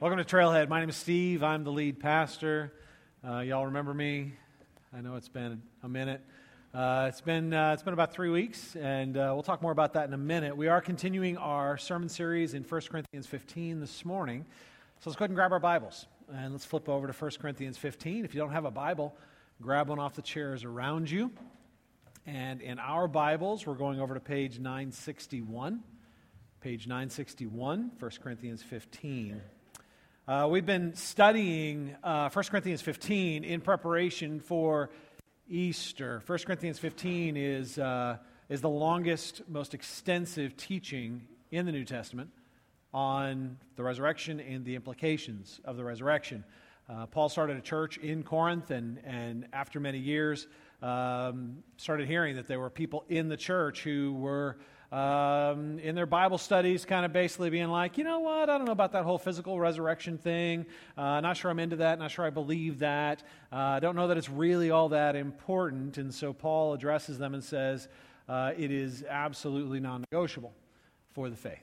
Welcome to Trailhead. My name is Steve. I'm the lead pastor. Uh, y'all remember me? I know it's been a minute. Uh, it's been uh, it's been about three weeks, and uh, we'll talk more about that in a minute. We are continuing our sermon series in 1 Corinthians 15 this morning. So let's go ahead and grab our Bibles and let's flip over to 1 Corinthians 15. If you don't have a Bible, grab one off the chairs around you. And in our Bibles, we're going over to page 961. Page 961, 1 Corinthians 15. Uh, we've been studying uh, 1 Corinthians 15 in preparation for Easter. 1 Corinthians 15 is, uh, is the longest, most extensive teaching in the New Testament on the resurrection and the implications of the resurrection. Uh, Paul started a church in Corinth, and, and after many years, um, started hearing that there were people in the church who were um, in their Bible studies, kind of basically being like, you know what, I don't know about that whole physical resurrection thing. Uh, not sure I'm into that, not sure I believe that. Uh, I don't know that it's really all that important. And so Paul addresses them and says, uh, it is absolutely non negotiable for the faith.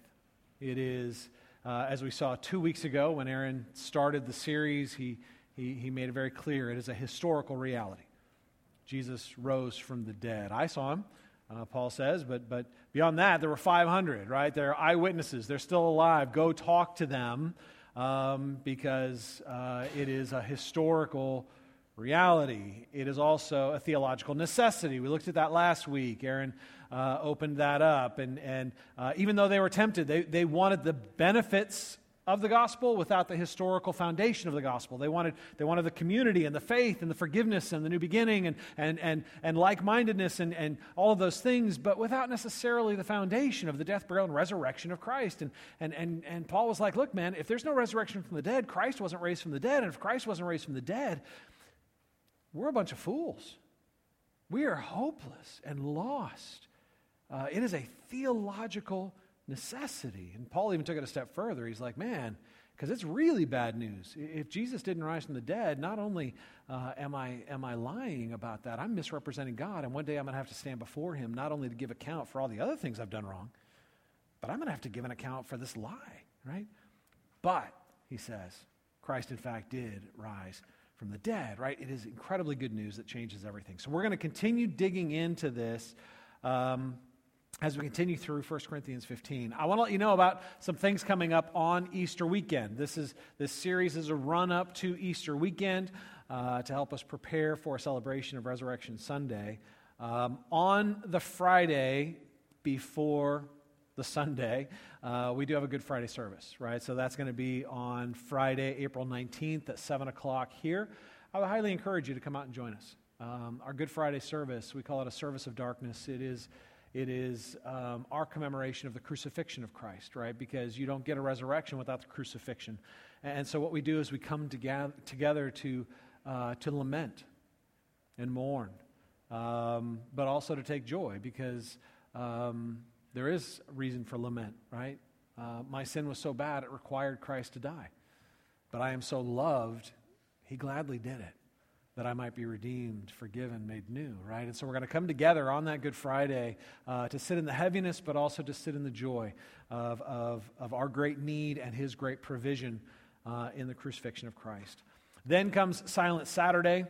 It is, uh, as we saw two weeks ago when Aaron started the series, he, he, he made it very clear it is a historical reality. Jesus rose from the dead. I saw him uh, Paul says. But, but beyond that, there were 500, right? They're eyewitnesses. They're still alive. Go talk to them um, because uh, it is a historical reality. It is also a theological necessity. We looked at that last week. Aaron uh, opened that up. And, and uh, even though they were tempted, they, they wanted the benefits of the gospel without the historical foundation of the gospel. They wanted, they wanted the community and the faith and the forgiveness and the new beginning and, and, and, and like mindedness and, and all of those things, but without necessarily the foundation of the death, burial, and resurrection of Christ. And, and, and, and Paul was like, look, man, if there's no resurrection from the dead, Christ wasn't raised from the dead. And if Christ wasn't raised from the dead, we're a bunch of fools. We are hopeless and lost. Uh, it is a theological necessity. And Paul even took it a step further. He's like, man, because it's really bad news. If Jesus didn't rise from the dead, not only uh, am, I, am I lying about that, I'm misrepresenting God. And one day I'm going to have to stand before him, not only to give account for all the other things I've done wrong, but I'm going to have to give an account for this lie, right? But, he says, Christ in fact did rise from the dead, right? It is incredibly good news that changes everything. So we're going to continue digging into this. Um, as we continue through 1 Corinthians 15. I want to let you know about some things coming up on Easter weekend. This, is, this series is a run up to Easter weekend uh, to help us prepare for a celebration of Resurrection Sunday. Um, on the Friday before the Sunday, uh, we do have a Good Friday service, right? So that's going to be on Friday, April 19th at 7 o'clock here. I would highly encourage you to come out and join us. Um, our Good Friday service, we call it a service of darkness. It is it is um, our commemoration of the crucifixion of Christ, right? Because you don't get a resurrection without the crucifixion. And so what we do is we come together, together to, uh, to lament and mourn, um, but also to take joy because um, there is reason for lament, right? Uh, my sin was so bad it required Christ to die. But I am so loved, he gladly did it that I might be redeemed, forgiven, made new, right? And so we're going to come together on that Good Friday uh, to sit in the heaviness, but also to sit in the joy of, of, of our great need and His great provision uh, in the crucifixion of Christ. Then comes Silent Saturday.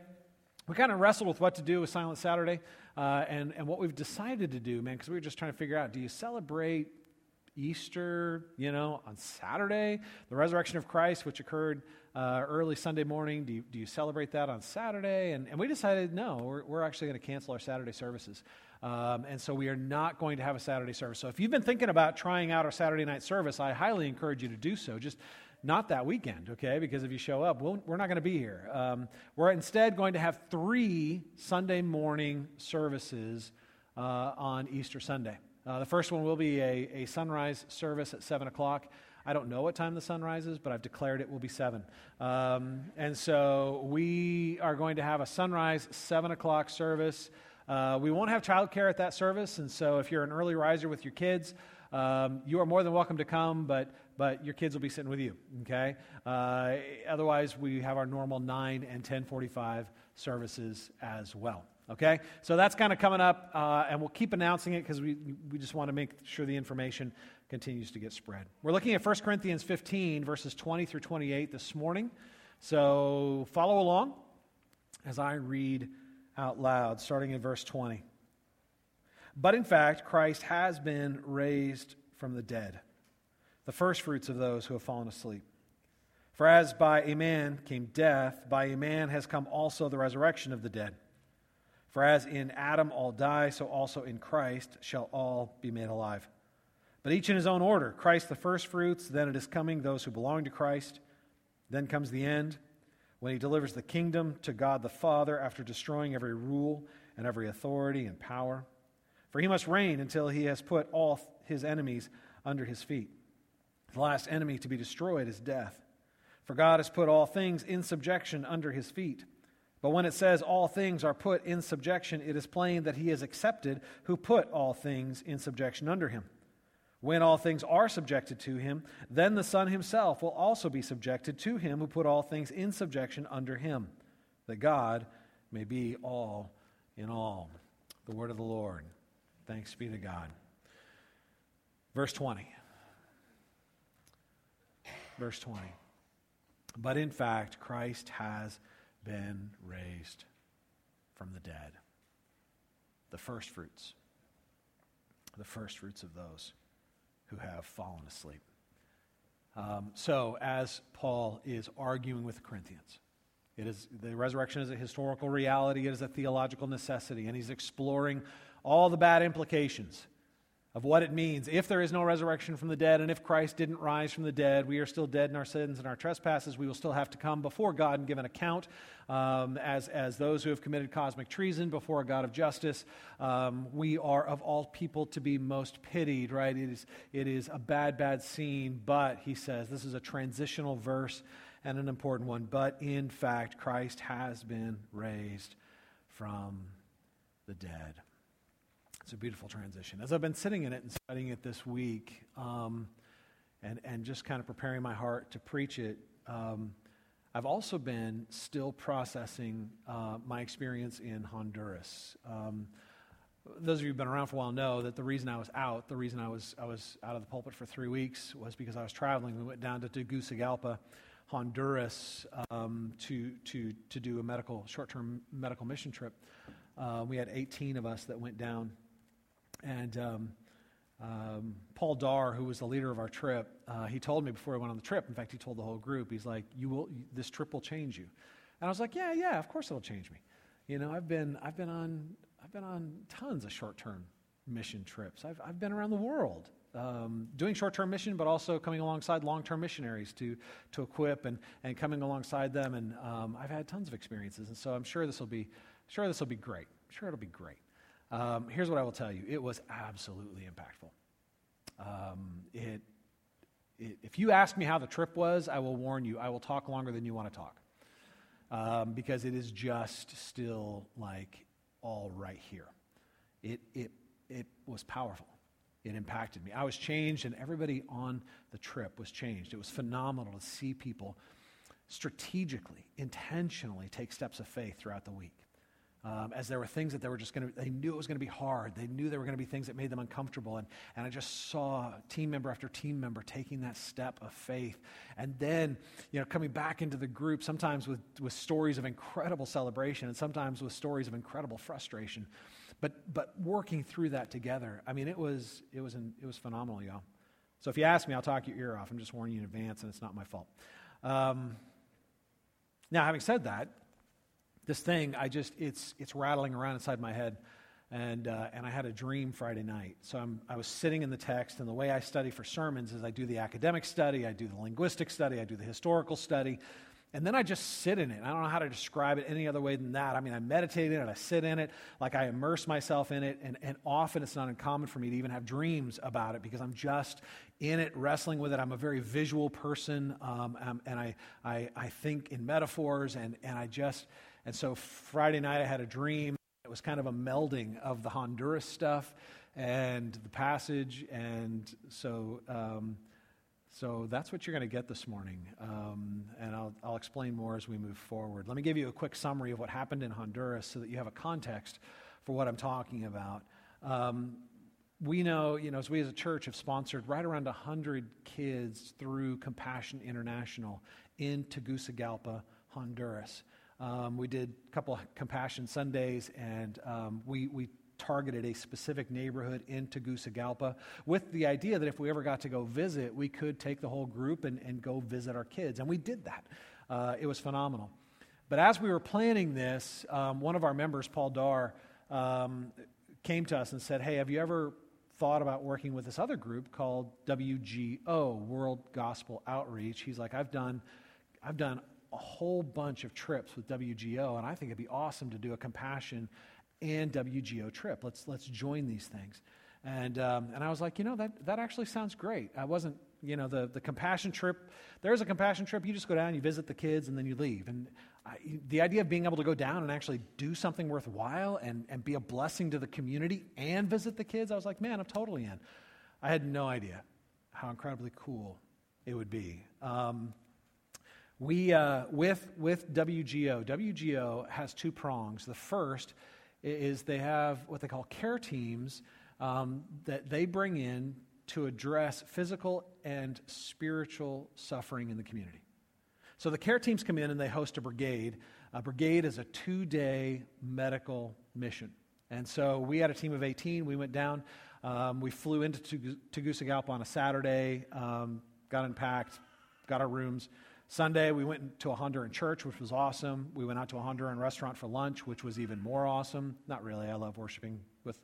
We kind of wrestled with what to do with Silent Saturday uh, and, and what we've decided to do, man, because we were just trying to figure out do you celebrate Easter, you know, on Saturday, the resurrection of Christ, which occurred uh, early Sunday morning. Do you, do you celebrate that on Saturday? And, and we decided no, we're, we're actually going to cancel our Saturday services. Um, and so we are not going to have a Saturday service. So if you've been thinking about trying out our Saturday night service, I highly encourage you to do so. Just not that weekend, okay? Because if you show up, we we are not going to be here. Um, we're instead going to have three Sunday morning services uh, on Easter Sunday. Uh, the first one will be a, a sunrise service at 7 o'clock. I don't know what time the sun rises, but I've declared it will be 7. Um, and so we are going to have a sunrise 7 o'clock service. Uh, we won't have childcare at that service, and so if you're an early riser with your kids, um, you are more than welcome to come, but, but your kids will be sitting with you, okay? Uh, otherwise, we have our normal 9 and 1045 services as well. Okay? So that's kind of coming up, uh, and we'll keep announcing it because we, we just want to make sure the information continues to get spread. We're looking at 1 Corinthians 15, verses 20 through 28 this morning. So follow along as I read out loud, starting in verse 20. But in fact, Christ has been raised from the dead, the firstfruits of those who have fallen asleep. For as by a man came death, by a man has come also the resurrection of the dead. For as in Adam all die, so also in Christ shall all be made alive. But each in his own order Christ the firstfruits, then it is coming those who belong to Christ. Then comes the end, when he delivers the kingdom to God the Father after destroying every rule and every authority and power. For he must reign until he has put all his enemies under his feet. The last enemy to be destroyed is death. For God has put all things in subjection under his feet. But when it says all things are put in subjection, it is plain that he is accepted who put all things in subjection under him. When all things are subjected to him, then the Son himself will also be subjected to him who put all things in subjection under him, that God may be all in all. The word of the Lord. Thanks be to God. Verse 20. Verse 20. But in fact, Christ has been raised from the dead. The firstfruits. The firstfruits of those who have fallen asleep. Um, so, as Paul is arguing with the Corinthians, it is, the resurrection is a historical reality, it is a theological necessity, and he's exploring all the bad implications of what it means if there is no resurrection from the dead and if Christ didn't rise from the dead, we are still dead in our sins and our trespasses. We will still have to come before God and give an account um, as, as those who have committed cosmic treason before a God of justice. Um, we are of all people to be most pitied, right? It is, it is a bad, bad scene, but he says this is a transitional verse and an important one. But in fact, Christ has been raised from the dead. It's a beautiful transition. As I've been sitting in it and studying it this week, um, and, and just kind of preparing my heart to preach it, um, I've also been still processing uh, my experience in Honduras. Um, those of you who've been around for a while know that the reason I was out, the reason I was, I was out of the pulpit for three weeks, was because I was traveling. We went down to Tegucigalpa, Honduras, um, to, to, to do a medical, short term medical mission trip. Uh, we had 18 of us that went down and um, um, Paul Dar, who was the leader of our trip, uh, he told me before I went on the trip. In fact, he told the whole group, he's like, "You will. This trip will change you." And I was like, "Yeah, yeah, of course it'll change me." You know, I've been, I've been on, I've been on tons of short-term mission trips. I've, I've been around the world um, doing short-term mission, but also coming alongside long-term missionaries to to equip and and coming alongside them. And um, I've had tons of experiences, and so I'm sure this will be, sure this will be great. I'm sure it'll be great. Um, here's what I will tell you it was absolutely impactful. Um, it, it, if you ask me how the trip was, I will warn you, I will talk longer than you want to talk. Um, because it is just still like all right here. It, it, it was powerful. It impacted me. I was changed, and everybody on the trip was changed. It was phenomenal to see people strategically, intentionally take steps of faith throughout the week um, as there were things that they were just going to, they knew it was going to be hard. They knew there were going to be things that made them uncomfortable. And, and I just saw team member after team member taking that step of faith. And then, you know, coming back into the group, sometimes with, with stories of incredible celebration and sometimes with stories of incredible frustration. But, but working through that together, I mean, it was, it was, an, it was phenomenal, y'all. So if you ask me, I'll talk your ear off. I'm just warning you in advance, and it's not my fault. Um, now, having said that, this thing, I just, it's, it's rattling around inside my head. And, uh, and I had a dream Friday night. So I'm, I was sitting in the text, and the way I study for sermons is I do the academic study, I do the linguistic study, I do the historical study, and then I just sit in it. I don't know how to describe it any other way than that. I mean, I meditate in it, I sit in it, like I immerse myself in it, and, and often it's not uncommon for me to even have dreams about it because I'm just in it, wrestling with it. I'm a very visual person, um, um and I, I, I think in metaphors, and, and I just, and so Friday night I had a dream. It was kind of a melding of the Honduras stuff and the passage. And so, um, so that's what you're going to get this morning. Um, and I'll, I'll explain more as we move forward. Let me give you a quick summary of what happened in Honduras so that you have a context for what I'm talking about. Um, we know, you know, as we as a church have sponsored right around 100 kids through Compassion International in Tegucigalpa, Honduras. Um, we did a couple of Compassion Sundays, and um, we, we targeted a specific neighborhood in Tegucigalpa with the idea that if we ever got to go visit, we could take the whole group and, and go visit our kids. And we did that. Uh, it was phenomenal. But as we were planning this, um, one of our members, Paul Dar, um, came to us and said, Hey, have you ever thought about working with this other group called WGO, World Gospel Outreach? He's like, I've done, I've done a whole bunch of trips with WGO, and I think it'd be awesome to do a compassion and WGO trip. Let's, let's join these things. And, um, and I was like, you know, that, that actually sounds great. I wasn't, you know, the, the compassion trip, there's a compassion trip, you just go down, you visit the kids, and then you leave. And I, the idea of being able to go down and actually do something worthwhile and, and be a blessing to the community and visit the kids, I was like, man, I'm totally in. I had no idea how incredibly cool it would be. Um, we, uh, with, with WGO, WGO has two prongs. The first is they have what they call care teams um, that they bring in to address physical and spiritual suffering in the community. So the care teams come in and they host a brigade. A brigade is a two day medical mission. And so we had a team of 18. We went down. Um, we flew into Tegucigalpa on a Saturday, um, got unpacked, got our rooms. Sunday, we went to a Honduran church, which was awesome. We went out to a Honduran restaurant for lunch, which was even more awesome. Not really, I love worshiping with,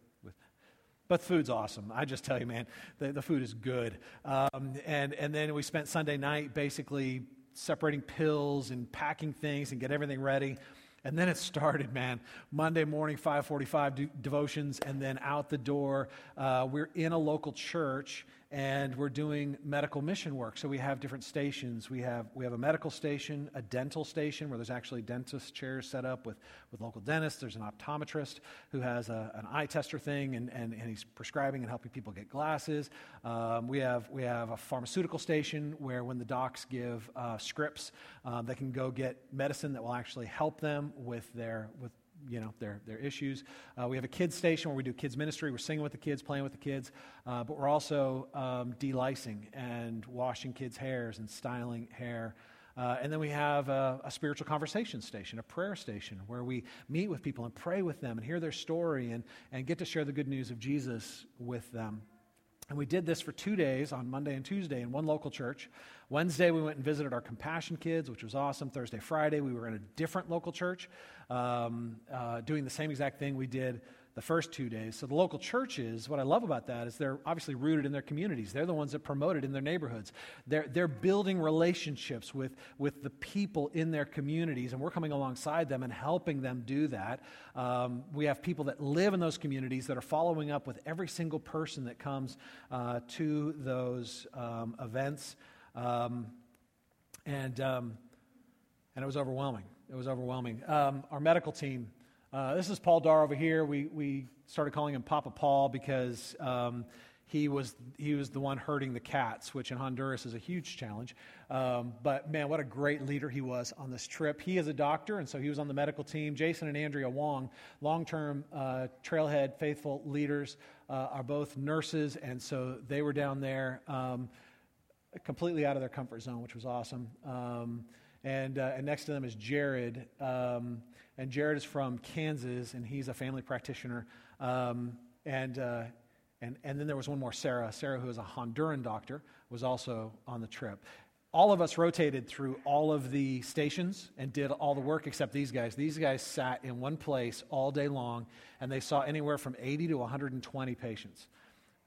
but food's awesome. I just tell you, man, the, the food is good. Um, and, and then we spent Sunday night basically separating pills and packing things and get everything ready. And then it started, man. Monday morning, 5:45 de- devotions, and then out the door. Uh, we're in a local church, and we're doing medical mission work. So we have different stations. We have we have a medical station, a dental station where there's actually dentist chairs set up with, with local dentists. There's an optometrist who has a, an eye tester thing, and, and, and he's prescribing and helping people get glasses. Um, we have we have a pharmaceutical station where when the docs give uh, scripts, um, they can go get medicine that will actually help them with their with you know their, their issues. Uh, we have a kids station where we do kids ministry. We're singing with the kids, playing with the kids, uh, but we're also um, delicing and washing kids' hairs and styling hair. Uh, and then we have a, a, spiritual conversation station, a prayer station, where we meet with people and pray with them and hear their story and, and get to share the good news of Jesus with them. And we did this for two days on Monday and Tuesday in one local church. Wednesday, we went and visited our compassion kids, which was awesome. Thursday, Friday, we were in a different local church um, uh, doing the same exact thing we did the first two days. So the local churches, what I love about that is they're obviously rooted in their communities. They're the ones that promote it in their neighborhoods. They're, they're building relationships with, with the people in their communities, and we're coming alongside them and helping them do that. Um, we have people that live in those communities that are following up with every single person that comes uh, to those um, events. Um, and, um, and it was overwhelming. It was overwhelming. Um, our medical team uh, this is Paul Dar over here. We, we started calling him Papa Paul because um, he, was, he was the one herding the cats, which in Honduras is a huge challenge. Um, but man, what a great leader he was on this trip. He is a doctor, and so he was on the medical team. Jason and Andrea Wong, long term uh, trailhead faithful leaders, uh, are both nurses, and so they were down there um, completely out of their comfort zone, which was awesome. Um, and, uh, and next to them is Jared. And Jared is from Kansas, and he's a family practitioner. Um, and, uh, and, and then there was one more, Sarah. Sarah, who is a Honduran doctor, was also on the trip. All of us rotated through all of the stations and did all the work except these guys. These guys sat in one place all day long, and they saw anywhere from 80 to 120 patients.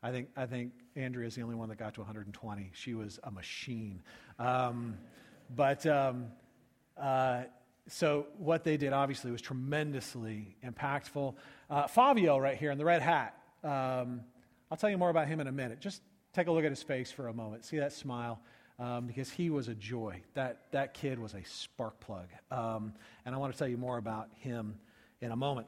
I think, I think Andrea is the only one that got to 120. She was a machine. Um, but um, uh, so what they did obviously was tremendously impactful. Uh, Fabio, right here in the red hat, um, I'll tell you more about him in a minute. Just take a look at his face for a moment. See that smile? Um, because he was a joy. That, that kid was a spark plug. Um, and I want to tell you more about him in a moment.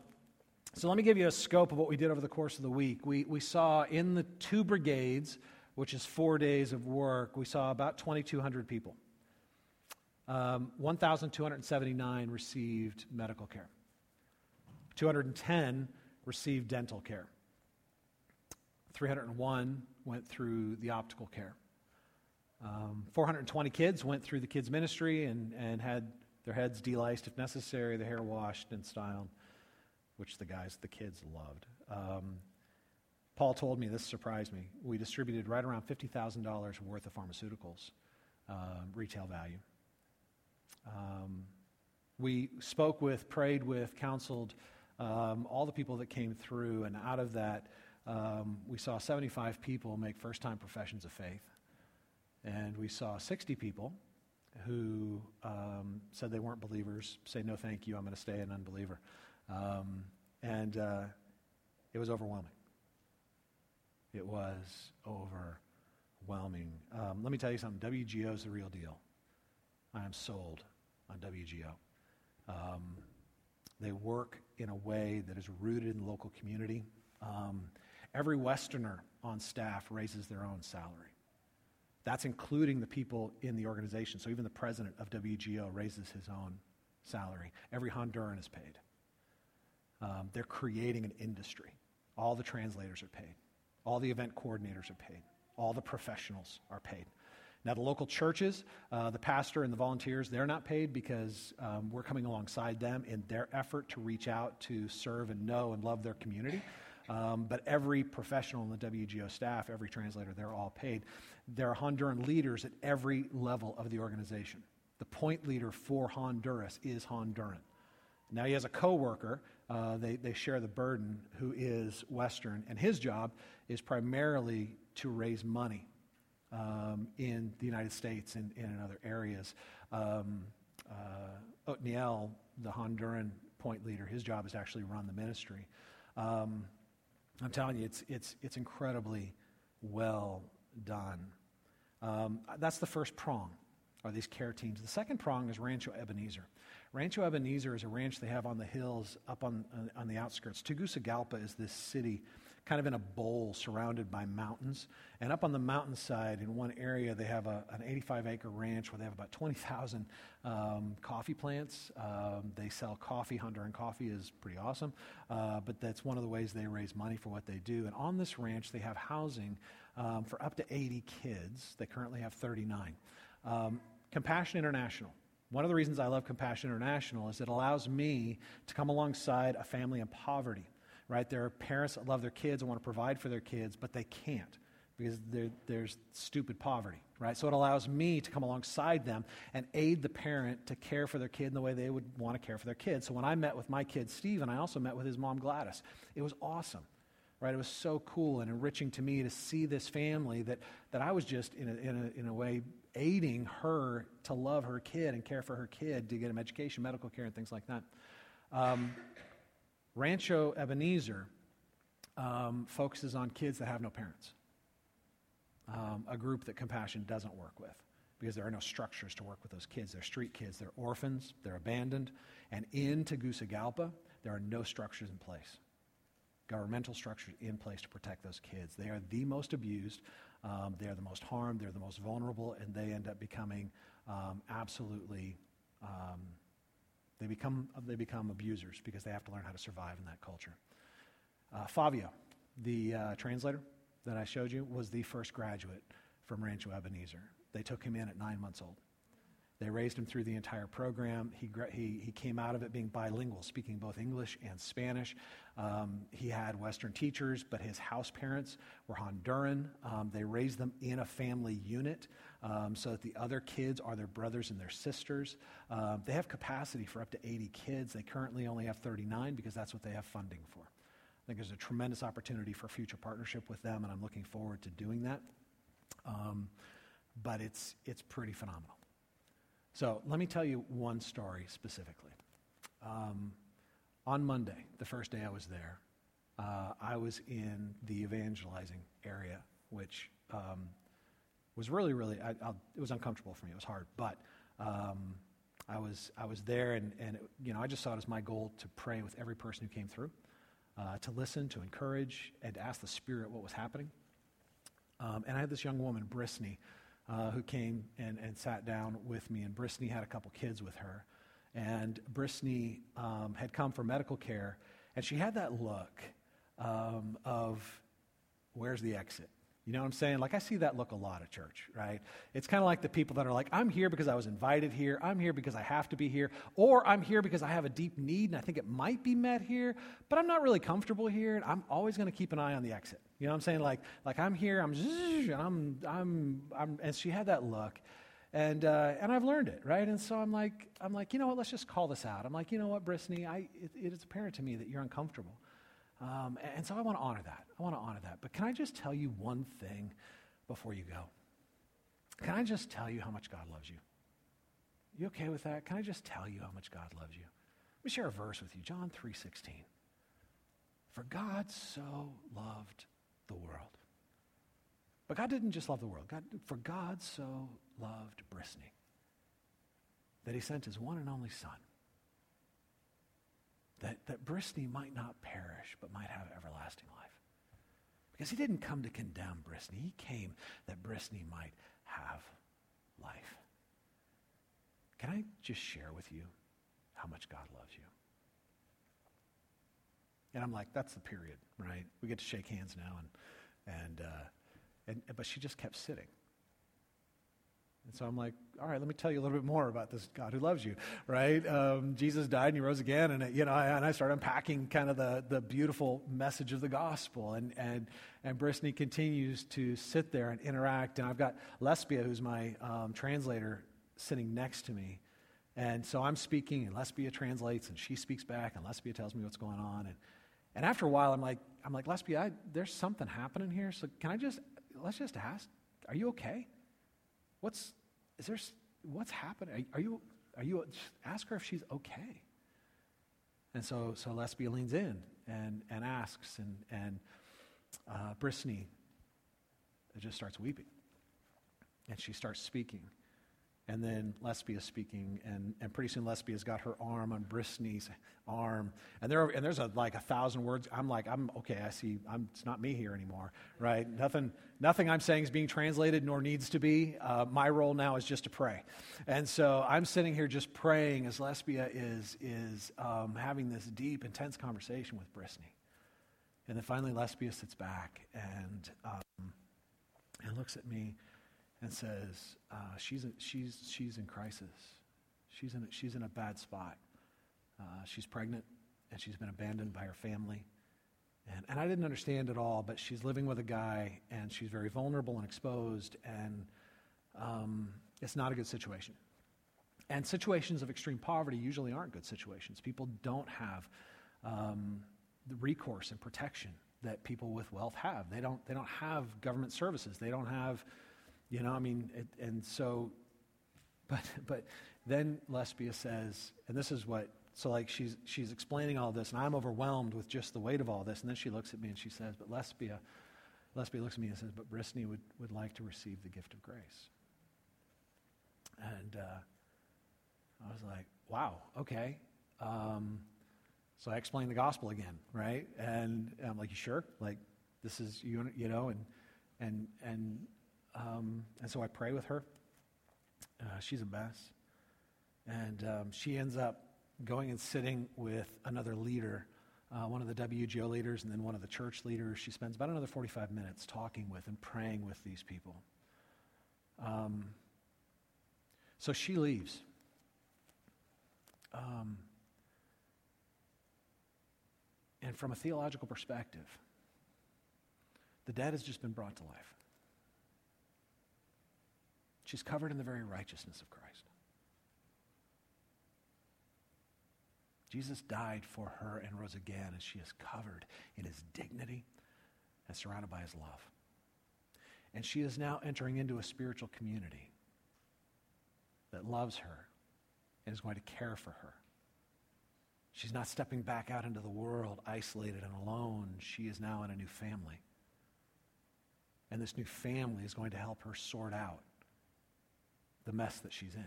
So let me give you a scope of what we did over the course of the week. We, we saw in the two brigades, which is four days of work, we saw about 2,200 people. Um, 1,279 received medical care. 210 received dental care. 301 went through the optical care. Um, 420 kids went through the kids' ministry and, and had their heads deliced if necessary, their hair washed and styled, which the guys, the kids loved. Um, Paul told me, this surprised me, we distributed right around $50,000 worth of pharmaceuticals, uh, retail value. Um, we spoke with, prayed with, counseled um, all the people that came through, and out of that, um, we saw 75 people make first time professions of faith. And we saw 60 people who um, said they weren't believers say, No, thank you, I'm going to stay an unbeliever. Um, and uh, it was overwhelming. It was overwhelming. Um, let me tell you something WGO is the real deal. I am sold on WGO. Um, they work in a way that is rooted in the local community. Um, every Westerner on staff raises their own salary. That's including the people in the organization. So even the president of WGO raises his own salary. Every Honduran is paid. Um, they're creating an industry. All the translators are paid. All the event coordinators are paid. All the professionals are paid. Now, the local churches, uh, the pastor and the volunteers, they're not paid because um, we're coming alongside them in their effort to reach out to serve and know and love their community. Um, but every professional in the WGO staff, every translator, they're all paid. There are Honduran leaders at every level of the organization. The point leader for Honduras is Honduran. Now he has a coworker. Uh, they, they share the burden, who is Western, and his job is primarily to raise money um, in the United States and, and in other areas. Um, uh, Otniel, the Honduran point leader, his job is actually run the ministry. Um, I'm telling you, it's, it's, it's incredibly well done. Um, that's the first prong, are these care teams. The second prong is Rancho Ebenezer. Rancho Ebenezer is a ranch they have on the hills up on, uh, on the outskirts. Tegucigalpa is this city kind of in a bowl surrounded by mountains. And up on the mountainside in one area, they have a, an 85 acre ranch where they have about 20,000 um, coffee plants. Um, they sell coffee. Honduran coffee is pretty awesome. Uh, but that's one of the ways they raise money for what they do. And on this ranch, they have housing um, for up to 80 kids. They currently have 39. Um, Compassion International. One of the reasons I love Compassion International is it allows me to come alongside a family in poverty right? There are parents that love their kids and want to provide for their kids, but they can't because there's stupid poverty, right? So it allows me to come alongside them and aid the parent to care for their kid in the way they would want to care for their kid. So when I met with my kid, Stephen, I also met with his mom, Gladys. It was awesome, right? It was so cool and enriching to me to see this family that, that I was just, in a, in, a, in a way, aiding her to love her kid and care for her kid, to get him education, medical care, and things like that. Um, Rancho Ebenezer um, focuses on kids that have no parents, um, a group that Compassion doesn't work with because there are no structures to work with those kids. They're street kids, they're orphans, they're abandoned. And in Tegucigalpa, there are no structures in place, governmental structures in place to protect those kids. They are the most abused, um, they are the most harmed, they're the most vulnerable, and they end up becoming um, absolutely um, they become, they become abusers because they have to learn how to survive in that culture. Uh, Fabio, the uh, translator that I showed you, was the first graduate from Rancho Ebenezer. They took him in at nine months old. They raised him through the entire program. He, he, he came out of it being bilingual, speaking both English and Spanish. Um, he had Western teachers, but his house parents were Honduran. Um, they raised them in a family unit um, so that the other kids are their brothers and their sisters. Um, they have capacity for up to 80 kids. They currently only have 39 because that's what they have funding for. I think there's a tremendous opportunity for future partnership with them, and I'm looking forward to doing that. Um, but it's, it's pretty phenomenal. So let me tell you one story specifically. Um, on Monday, the first day I was there, uh, I was in the evangelizing area, which um, was really, really, I, it was uncomfortable for me. It was hard, but um, I was, I was there, and, and it, you know, I just saw it as my goal to pray with every person who came through, uh, to listen, to encourage, and to ask the Spirit what was happening. Um, and I had this young woman, Brittany, uh, who came and, and sat down with me, and Brittany had a couple kids with her. And Brittany um, had come for medical care, and she had that look um, of where's the exit? You know what I'm saying? Like, I see that look a lot at church, right? It's kind of like the people that are like, I'm here because I was invited here. I'm here because I have to be here. Or I'm here because I have a deep need and I think it might be met here, but I'm not really comfortable here. And I'm always going to keep an eye on the exit. You know what I'm saying? Like, like I'm here, I'm, I'm, I'm, I'm, and she had that look. And, uh, and I've learned it, right? And so I'm like, I'm like, you know what, let's just call this out. I'm like, you know what, Brittany, I, it, it is apparent to me that you're uncomfortable. Um, and so I want to honor that. I want to honor that. But can I just tell you one thing before you go? Can I just tell you how much God loves you? You okay with that? Can I just tell you how much God loves you? Let me share a verse with you. John 3:16. For God so loved the world. But God didn't just love the world. God, for God so loved Brittany that he sent his one and only son that, that Brittany might not perish, but might have everlasting life. Because he didn't come to condemn Brisney, He came that Brisney might have life. Can I just share with you how much God loves you? And I'm like, that's the period, right? We get to shake hands now, and, and, uh, and but she just kept sitting. And so I'm like, all right, let me tell you a little bit more about this God who loves you, right? Um, Jesus died and he rose again, and you know, I, and I started unpacking kind of the, the beautiful message of the gospel, and and and Brittany continues to sit there and interact, and I've got Lesbia, who's my um, translator, sitting next to me, and so I'm speaking, and Lesbia translates, and she speaks back, and Lesbia tells me what's going on, and and after a while, I'm like, I'm like, Lesbia, I, there's something happening here, so can I just let's just ask, are you okay? What's is there, what's happening? Are, you, are you, ask her if she's okay. And so, so Lesbia leans in and, and asks, and, and uh, Brittany just starts weeping. And she starts speaking. And then Lesbia speaking, and, and pretty soon Lesbia's got her arm on Brittany's arm. And, there, and there's a, like a thousand words. I'm like, I'm okay, I see, I'm, it's not me here anymore, right? Nothing, nothing I'm saying is being translated, nor needs to be. Uh, my role now is just to pray. And so I'm sitting here just praying as Lesbia is, is um, having this deep, intense conversation with Brittany. And then finally, Lesbia sits back and, um, and looks at me and says, uh, she's, a, she's, she's in crisis. She's in, a, she's in a bad spot. Uh, she's pregnant, and she's been abandoned by her family. And, and I didn't understand it all, but she's living with a guy, and she's very vulnerable and exposed, and um, it's not a good situation. And situations of extreme poverty usually aren't good situations. People don't have um, the recourse and protection that people with wealth have. They don't, they don't have government services. They don't have you know, I mean, it, and so, but, but then Lesbia says, and this is what, so like she's, she's explaining all this, and I'm overwhelmed with just the weight of all this. And then she looks at me and she says, but Lesbia, Lesbia looks at me and says, but Brittany would, would like to receive the gift of grace. And uh, I was like, wow, okay. Um, so I explained the gospel again, right? And I'm like, you sure? Like, this is, you, you know, and, and, and um, and so I pray with her. Uh, she's a mess. And um, she ends up going and sitting with another leader, uh, one of the WGO leaders, and then one of the church leaders. She spends about another 45 minutes talking with and praying with these people. Um, so she leaves. Um, and from a theological perspective, the dead has just been brought to life. She's covered in the very righteousness of Christ. Jesus died for her and rose again, and she is covered in his dignity and surrounded by his love. And she is now entering into a spiritual community that loves her and is going to care for her. She's not stepping back out into the world isolated and alone. She is now in a new family. And this new family is going to help her sort out the mess that she's in.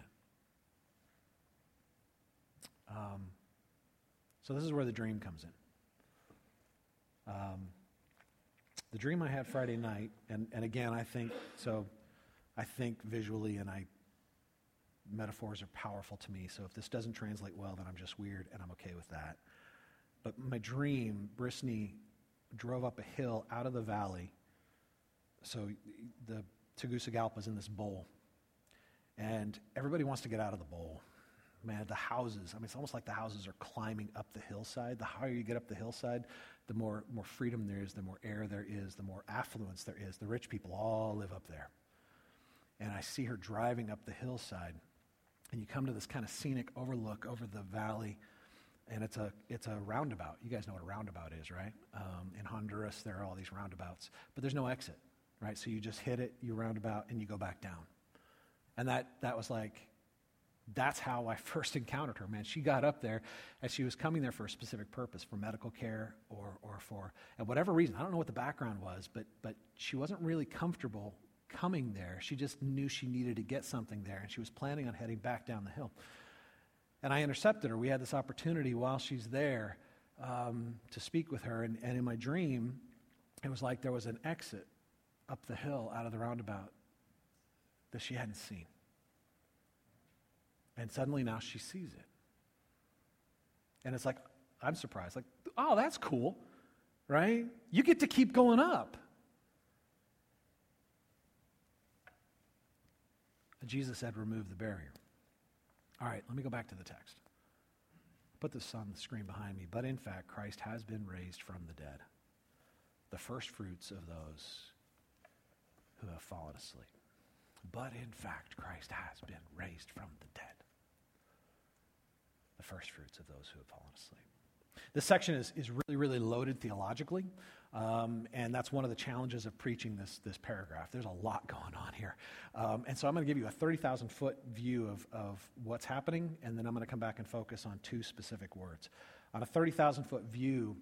Um, so, this is where the dream comes in. Um, the dream I had Friday night, and, and again, I think so. I think visually and I metaphors are powerful to me. So if this doesn't translate well, then I'm just weird and I'm okay with that. But my dream, Brittany drove up a hill out of the valley. So the Tegucigalpa is in this bowl. And everybody wants to get out of the bowl. Man, the houses, I mean, it's almost like the houses are climbing up the hillside. The higher you get up the hillside, the more, more freedom there is, the more air there is, the more affluence there is. The rich people all live up there. And I see her driving up the hillside. And you come to this kind of scenic overlook over the valley and it's a it's a roundabout. You guys know what a roundabout is, right? Um, in Honduras, there are all these roundabouts, but there's no exit, right? So you just hit it, you roundabout, and you go back down. And that that was like, that's how I first encountered her. Man, she got up there, and she was coming there for a specific purpose, for medical care or or for and whatever reason. I don't know what the background was, but but she wasn't really comfortable coming there. She just knew she needed to get something there, and she was planning on heading back down the hill. And I intercepted her. We had this opportunity while she's there um, to speak with her. And, and in my dream, it was like there was an exit up the hill out of the roundabout that she hadn't seen. And suddenly now she sees it. And it's like, I'm surprised. Like, oh, that's cool, right? You get to keep going up. Jesus said, remove the barrier. All right, let me go back to the text. Put this on the screen behind me. But in fact, Christ has been raised from the dead, the first fruits of those who have fallen asleep. But in fact, Christ has been raised from the dead, the first fruits of those who have fallen asleep. This section is, is really, really loaded theologically. Um, and that's one of the challenges of preaching this, this paragraph. There's a lot going on here. Um, and so I'm going to give you a 30,000 foot view of, of what's happening, and then I'm going to come back and focus on two specific words. On a 30,000 foot view,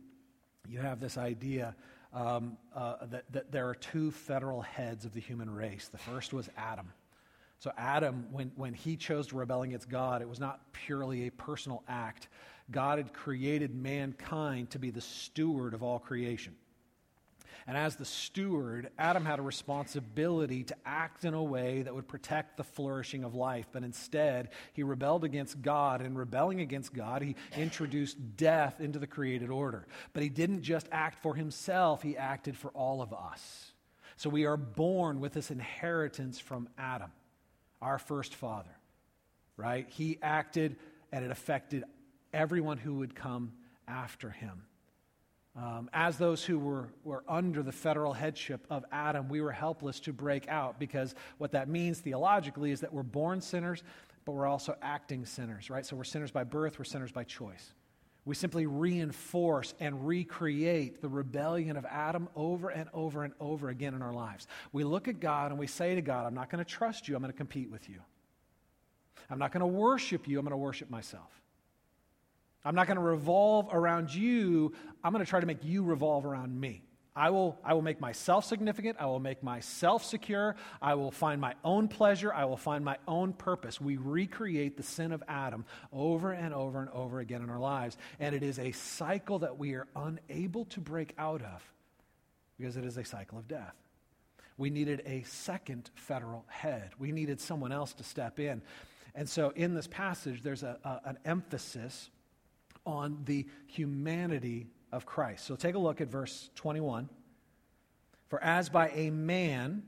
you have this idea um, uh, that, that there are two federal heads of the human race. The first was Adam. So, Adam, when, when he chose to rebel against God, it was not purely a personal act. God had created mankind to be the steward of all creation. And as the steward, Adam had a responsibility to act in a way that would protect the flourishing of life. But instead, he rebelled against God. And rebelling against God, he introduced death into the created order. But he didn't just act for himself, he acted for all of us. So we are born with this inheritance from Adam, our first father, right? He acted and it affected everyone who would come after him. Um, as those who were, were under the federal headship of Adam, we were helpless to break out because what that means theologically is that we're born sinners, but we're also acting sinners, right? So we're sinners by birth, we're sinners by choice. We simply reinforce and recreate the rebellion of Adam over and over and over again in our lives. We look at God and we say to God, I'm not going to trust you, I'm going to compete with you. I'm not going to worship you, I'm going to worship myself. I'm not going to revolve around you. I'm going to try to make you revolve around me. I will, I will make myself significant. I will make myself secure. I will find my own pleasure. I will find my own purpose. We recreate the sin of Adam over and over and over again in our lives. And it is a cycle that we are unable to break out of because it is a cycle of death. We needed a second federal head, we needed someone else to step in. And so in this passage, there's a, a, an emphasis on the humanity of Christ. So take a look at verse 21. For as by a man,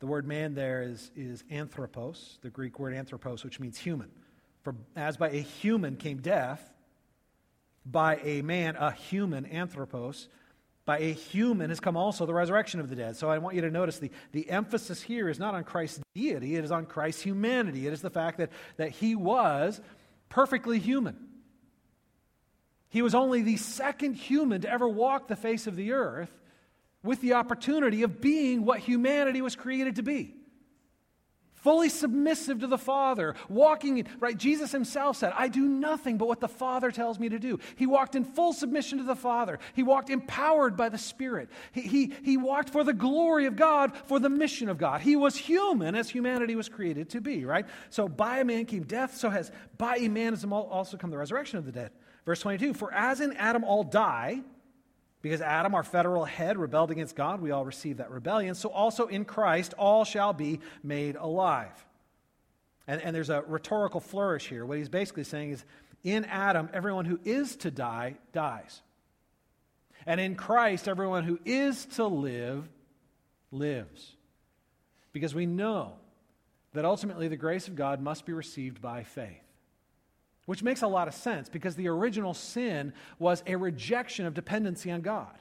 the word man there is, is anthropos, the Greek word anthropos, which means human. For as by a human came death, by a man, a human, anthropos, by a human has come also the resurrection of the dead. So I want you to notice the, the emphasis here is not on Christ's deity, it is on Christ's humanity. It is the fact that, that he was perfectly human. He was only the second human to ever walk the face of the earth with the opportunity of being what humanity was created to be. Fully submissive to the Father, walking right? Jesus himself said, I do nothing but what the Father tells me to do. He walked in full submission to the Father. He walked empowered by the Spirit. He, he, he walked for the glory of God, for the mission of God. He was human as humanity was created to be, right? So by a man came death, so has by a man has also come the resurrection of the dead. Verse 22 For as in Adam all die, Because Adam, our federal head, rebelled against God, we all received that rebellion. So also in Christ, all shall be made alive. And, and there's a rhetorical flourish here. What he's basically saying is in Adam, everyone who is to die, dies. And in Christ, everyone who is to live, lives. Because we know that ultimately the grace of God must be received by faith. Which makes a lot of sense because the original sin was a rejection of dependency on God.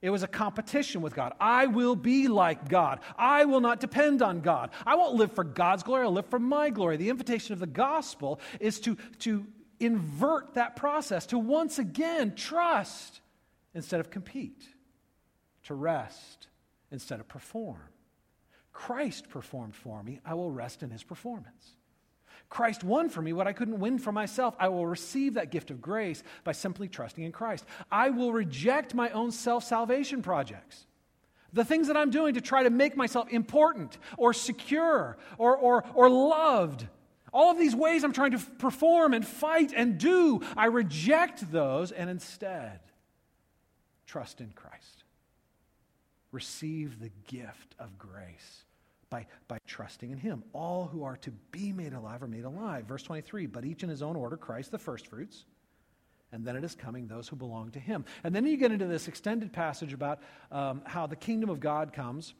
It was a competition with God. I will be like God. I will not depend on God. I won't live for God's glory, I'll live for my glory. The invitation of the gospel is to, to invert that process, to once again trust instead of compete, to rest instead of perform. Christ performed for me, I will rest in his performance. Christ won for me what I couldn't win for myself. I will receive that gift of grace by simply trusting in Christ. I will reject my own self salvation projects. The things that I'm doing to try to make myself important or secure or, or, or loved. All of these ways I'm trying to perform and fight and do, I reject those and instead trust in Christ. Receive the gift of grace by, by trusting in him. All who are to be made alive are made alive. Verse 23 But each in his own order, Christ the firstfruits, and then it is coming those who belong to him. And then you get into this extended passage about um, how the kingdom of God comes.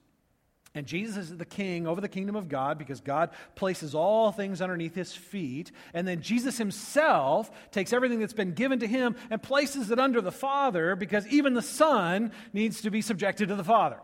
And Jesus is the king over the kingdom of God because God places all things underneath his feet. And then Jesus himself takes everything that's been given to him and places it under the Father because even the Son needs to be subjected to the Father,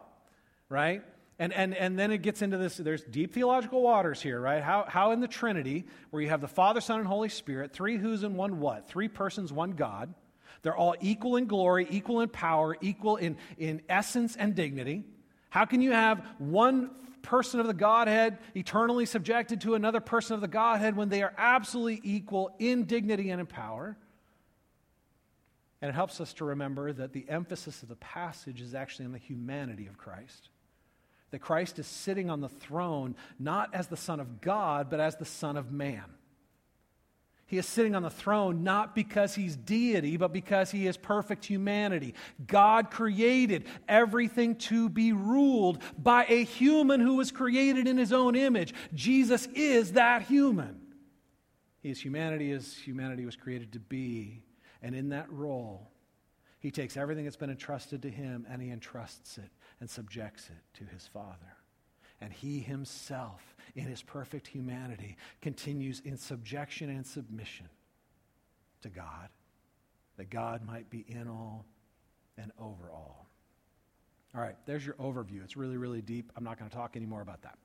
right? And, and, and then it gets into this there's deep theological waters here, right? How, how in the Trinity, where you have the Father, Son, and Holy Spirit, three who's and one what? Three persons, one God. They're all equal in glory, equal in power, equal in, in essence and dignity. How can you have one person of the Godhead eternally subjected to another person of the Godhead when they are absolutely equal in dignity and in power? And it helps us to remember that the emphasis of the passage is actually on the humanity of Christ that Christ is sitting on the throne not as the Son of God, but as the Son of Man. He is sitting on the throne not because he's deity, but because he is perfect humanity. God created everything to be ruled by a human who was created in his own image. Jesus is that human. He is humanity as humanity was created to be. And in that role, he takes everything that's been entrusted to him and he entrusts it and subjects it to his Father. And he himself, in his perfect humanity, continues in subjection and submission to God, that God might be in all and over all. All right, there's your overview. It's really, really deep. I'm not going to talk any more about that.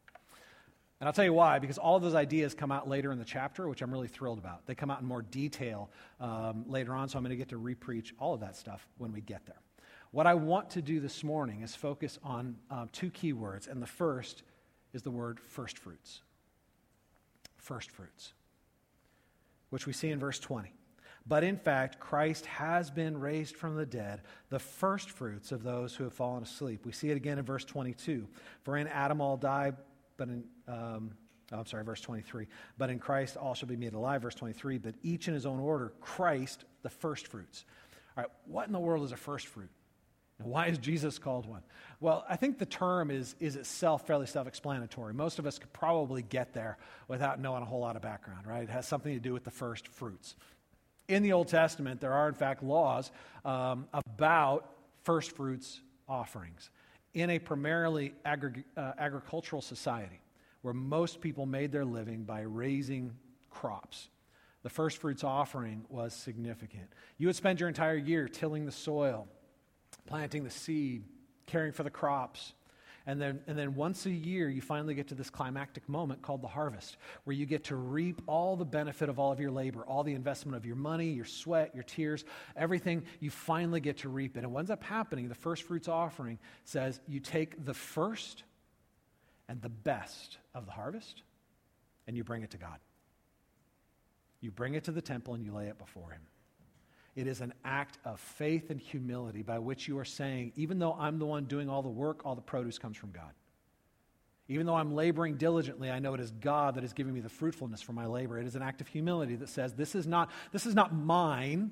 And I'll tell you why, because all of those ideas come out later in the chapter, which I'm really thrilled about. They come out in more detail um, later on, so I'm going to get to repreach all of that stuff when we get there. What I want to do this morning is focus on uh, two key words, and the first is the word first fruits. First fruits, which we see in verse 20. But in fact, Christ has been raised from the dead, the first fruits of those who have fallen asleep. We see it again in verse 22. For in Adam all die, but in, um, oh, I'm sorry, verse 23. But in Christ all shall be made alive, verse 23. But each in his own order, Christ, the first fruits. All right, what in the world is a first fruit? Why is Jesus called one? Well, I think the term is, is itself fairly self explanatory. Most of us could probably get there without knowing a whole lot of background, right? It has something to do with the first fruits. In the Old Testament, there are, in fact, laws um, about first fruits offerings in a primarily agri- uh, agricultural society where most people made their living by raising crops. The first fruits offering was significant. You would spend your entire year tilling the soil planting the seed, caring for the crops. And then, and then once a year, you finally get to this climactic moment called the harvest, where you get to reap all the benefit of all of your labor, all the investment of your money, your sweat, your tears, everything, you finally get to reap it. And what ends up happening, the first fruits offering says you take the first and the best of the harvest and you bring it to God. You bring it to the temple and you lay it before Him. It is an act of faith and humility by which you are saying, even though I'm the one doing all the work, all the produce comes from God. Even though I'm laboring diligently, I know it is God that is giving me the fruitfulness for my labor. It is an act of humility that says, this is not, this is not mine,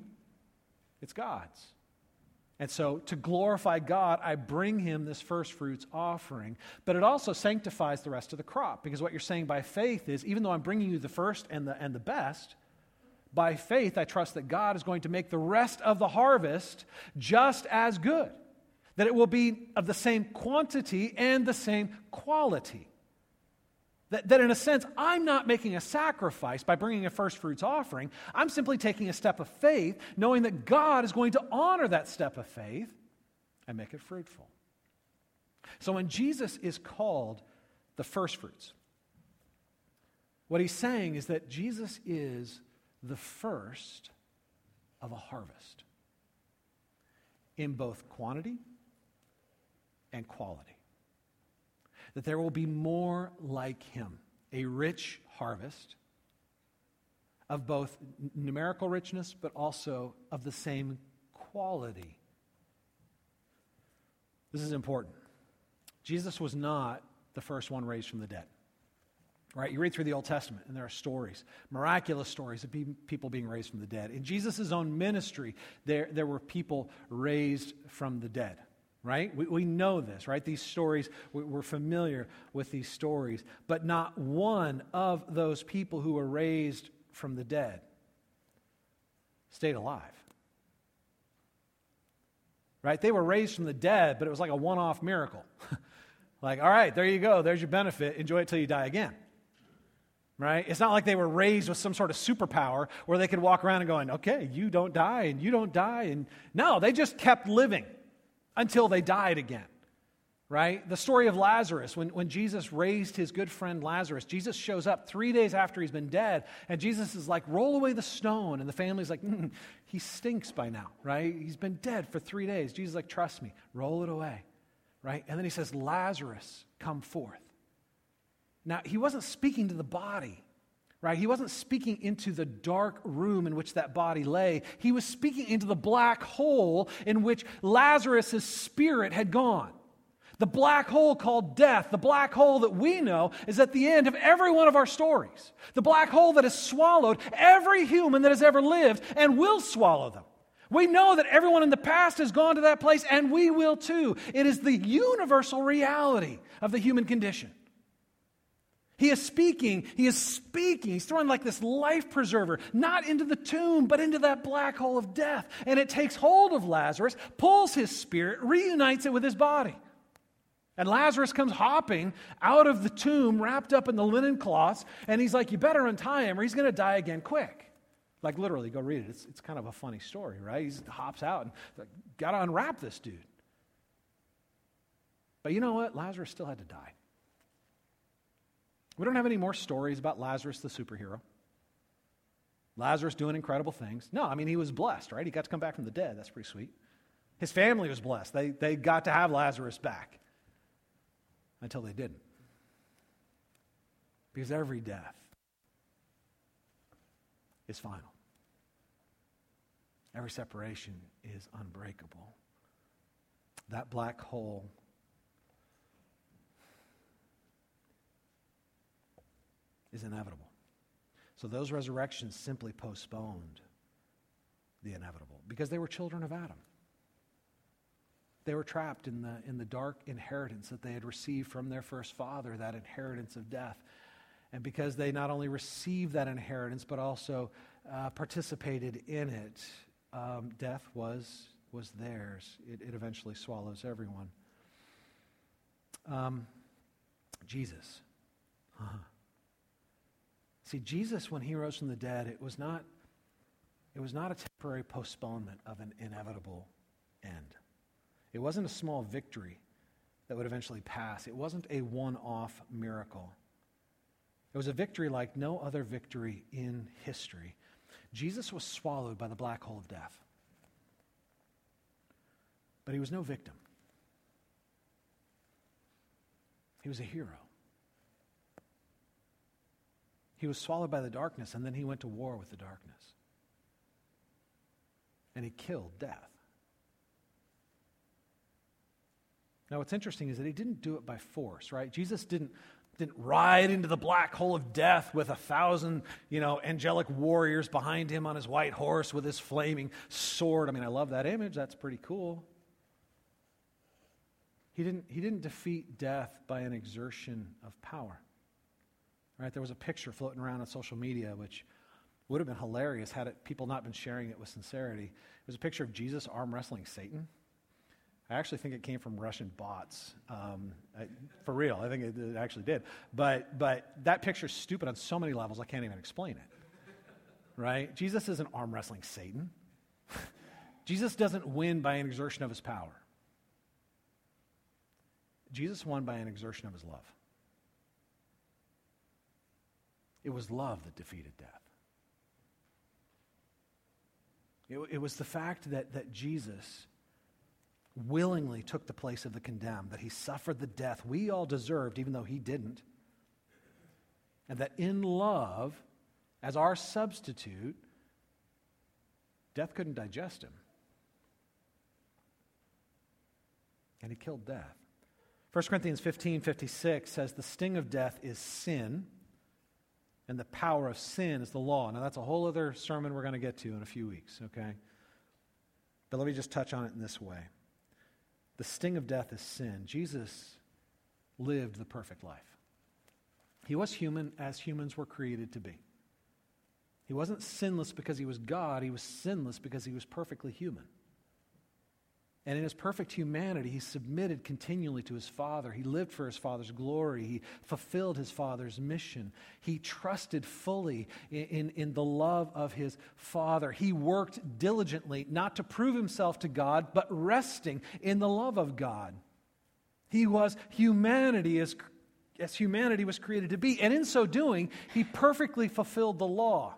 it's God's. And so, to glorify God, I bring him this first fruits offering. But it also sanctifies the rest of the crop, because what you're saying by faith is even though I'm bringing you the first and the, and the best, by faith, I trust that God is going to make the rest of the harvest just as good, that it will be of the same quantity and the same quality. That, that, in a sense, I'm not making a sacrifice by bringing a first fruits offering. I'm simply taking a step of faith, knowing that God is going to honor that step of faith and make it fruitful. So when Jesus is called the first fruits, what he's saying is that Jesus is the first of a harvest in both quantity and quality that there will be more like him, a rich harvest of both numerical richness, but also of the same quality. This is important. Jesus was not the first one raised from the dead. Right? You read through the Old Testament, and there are stories, miraculous stories of people being raised from the dead. In Jesus' own ministry, there, there were people raised from the dead right? We, we know this, right? These stories, we're familiar with these stories. But not one of those people who were raised from the dead stayed alive. Right? They were raised from the dead, but it was like a one off miracle. like, all right, there you go. There's your benefit. Enjoy it till you die again. Right? It's not like they were raised with some sort of superpower where they could walk around and going, okay, you don't die and you don't die. And no, they just kept living until they died again. Right? The story of Lazarus, when, when Jesus raised his good friend Lazarus, Jesus shows up three days after he's been dead, and Jesus is like, roll away the stone. And the family's like, mm, he stinks by now, right? He's been dead for three days. Jesus is like, trust me, roll it away, right? And then he says, Lazarus, come forth. Now, he wasn't speaking to the body, right? He wasn't speaking into the dark room in which that body lay. He was speaking into the black hole in which Lazarus' spirit had gone. The black hole called death, the black hole that we know is at the end of every one of our stories. The black hole that has swallowed every human that has ever lived and will swallow them. We know that everyone in the past has gone to that place, and we will too. It is the universal reality of the human condition. He is speaking, he is speaking. He's throwing like this life preserver, not into the tomb, but into that black hole of death. And it takes hold of Lazarus, pulls his spirit, reunites it with his body. And Lazarus comes hopping out of the tomb, wrapped up in the linen cloths, and he's like, You better untie him or he's going to die again quick. Like, literally, go read it. It's, it's kind of a funny story, right? He hops out and like, got to unwrap this dude. But you know what? Lazarus still had to die. We don't have any more stories about Lazarus the superhero. Lazarus doing incredible things. No, I mean, he was blessed, right? He got to come back from the dead. That's pretty sweet. His family was blessed. They, they got to have Lazarus back until they didn't. Because every death is final, every separation is unbreakable. That black hole is inevitable. So those resurrections simply postponed the inevitable because they were children of Adam. They were trapped in the, in the dark inheritance that they had received from their first father, that inheritance of death. And because they not only received that inheritance, but also uh, participated in it, um, death was, was theirs. It, it eventually swallows everyone. Um, Jesus. Uh-huh. See, Jesus, when he rose from the dead, it was not, it was not a temporary postponement of an inevitable end. It wasn't a small victory that would eventually pass. It wasn't a one off miracle. It was a victory like no other victory in history. Jesus was swallowed by the black hole of death. But he was no victim, he was a hero. He was swallowed by the darkness, and then he went to war with the darkness. And he killed death. Now, what's interesting is that he didn't do it by force, right? Jesus didn't didn't ride into the black hole of death with a thousand, you know, angelic warriors behind him on his white horse with his flaming sword. I mean, I love that image. That's pretty cool. He didn't, he didn't defeat death by an exertion of power. Right? There was a picture floating around on social media, which would have been hilarious had it, people not been sharing it with sincerity. It was a picture of Jesus arm wrestling Satan. I actually think it came from Russian bots. Um, I, for real, I think it, it, actually did. But, but that picture's stupid on so many levels, I can't even explain it. Right? Jesus isn't arm wrestling Satan. Jesus doesn't win by an exertion of his power. Jesus won by an exertion of his love. It was love that defeated death. It, it was the fact that, that Jesus willingly took the place of the condemned, that he suffered the death we all deserved, even though he didn't. And that in love, as our substitute, death couldn't digest him. And he killed death. 1 Corinthians 15 56 says, The sting of death is sin, and the power of sin is the law. Now, that's a whole other sermon we're going to get to in a few weeks, okay? But let me just touch on it in this way. The sting of death is sin. Jesus lived the perfect life. He was human as humans were created to be. He wasn't sinless because he was God, he was sinless because he was perfectly human. And in his perfect humanity, he submitted continually to his Father. He lived for his Father's glory. He fulfilled his Father's mission. He trusted fully in, in, in, the love of his Father. He worked diligently, not to prove himself to God, but resting in the love of God. He was humanity as, as humanity was created to be. And in so doing, he perfectly fulfilled the law.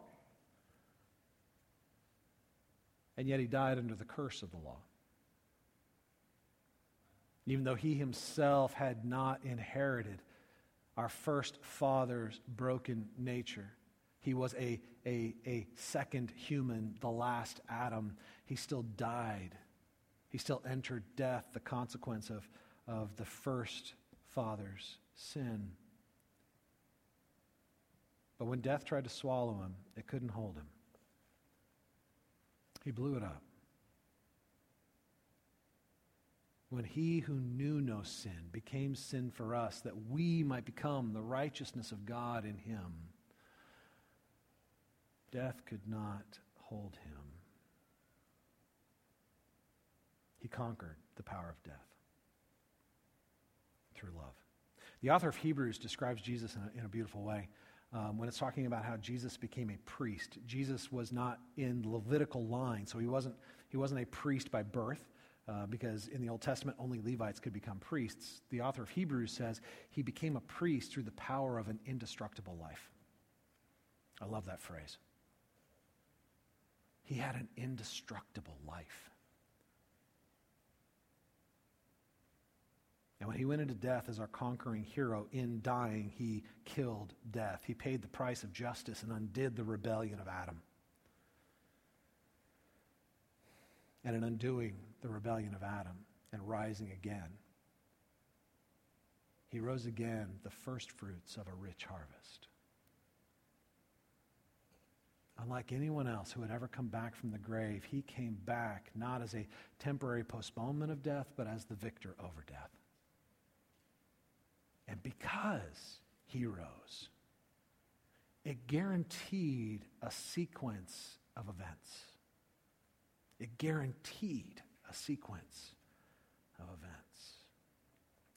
And yet he died under the curse of the law even though he himself had not inherited our first father's broken nature. He was a, a, a second human, the last Adam. He still died. He still entered death, the consequence of, of the first father's sin. But when death tried to swallow him, it couldn't hold him. He blew it up when he who knew no sin became sin for us, that we might become the righteousness of God in him, death could not hold him. He conquered the power of death through love. The author of Hebrews describes Jesus in a, in a beautiful way. Um, when it's talking about how Jesus became a priest, Jesus was not in the Levitical line, so he wasn't, he wasn't a priest by birth uh, because in the Old Testament, only Levites could become priests. The author of Hebrews says he became a priest through the power of an indestructible life. I love that phrase. He had an indestructible life. And when he went into death as our conquering hero, in dying, he killed death. He paid the price of justice and undid the rebellion of Adam. And in undoing the rebellion of Adam and rising again. He rose again, the first fruits of a rich harvest. Unlike anyone else who had ever come back from the grave, he came back not as a temporary postponement of death, but as the victor over death. And because he rose, it guaranteed a sequence of events. It guaranteed a sequence of events.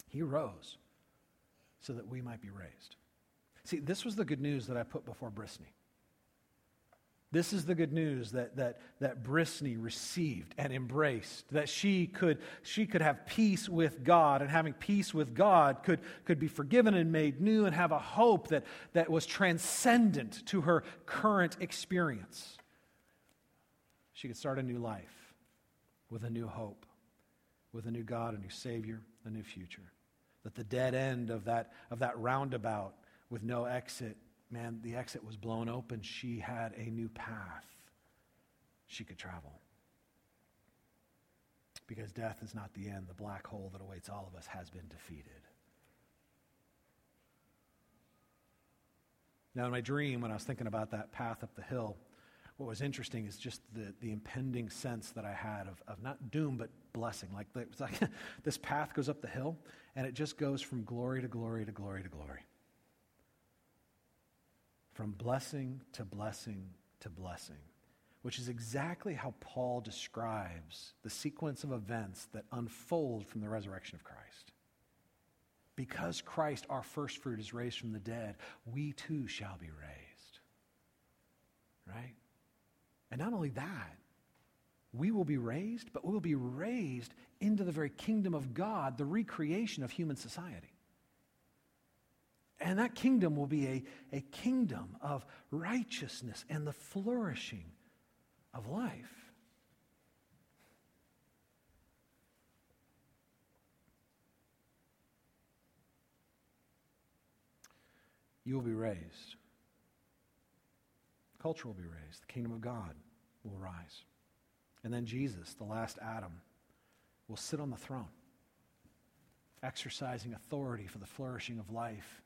He rose so that we might be raised. See, this was the good news that I put before Brittany. This is the good news that, that, that Brittany received and embraced, that she could, she could have peace with God, and having peace with God could, could be forgiven and made new and have a hope that, that was transcendent to her current experience. She could start a new life with a new hope, with a new God, a new Savior, a new future. That the dead end of that, of that roundabout with no exit, man, the exit was blown open. She had a new path she could travel. Because death is not the end. The black hole that awaits all of us has been defeated. Now, in my dream, when I was thinking about that path up the hill, what was interesting is just the, the impending sense that I had of, of not doom, but blessing. Like, it's like this path goes up the hill, and it just goes from glory to glory to glory to glory. From blessing to blessing to blessing, which is exactly how Paul describes the sequence of events that unfold from the resurrection of Christ. Because Christ, our first fruit, is raised from the dead, we too shall be raised. Right? And not only that, we will be raised, but we will be raised into the very kingdom of God, the recreation of human society. And that kingdom will be a, a kingdom of righteousness and the flourishing of life. You will be raised. Culture will be raised. The kingdom of God will rise. And then Jesus, the last Adam, will sit on the throne, exercising authority for the flourishing of life.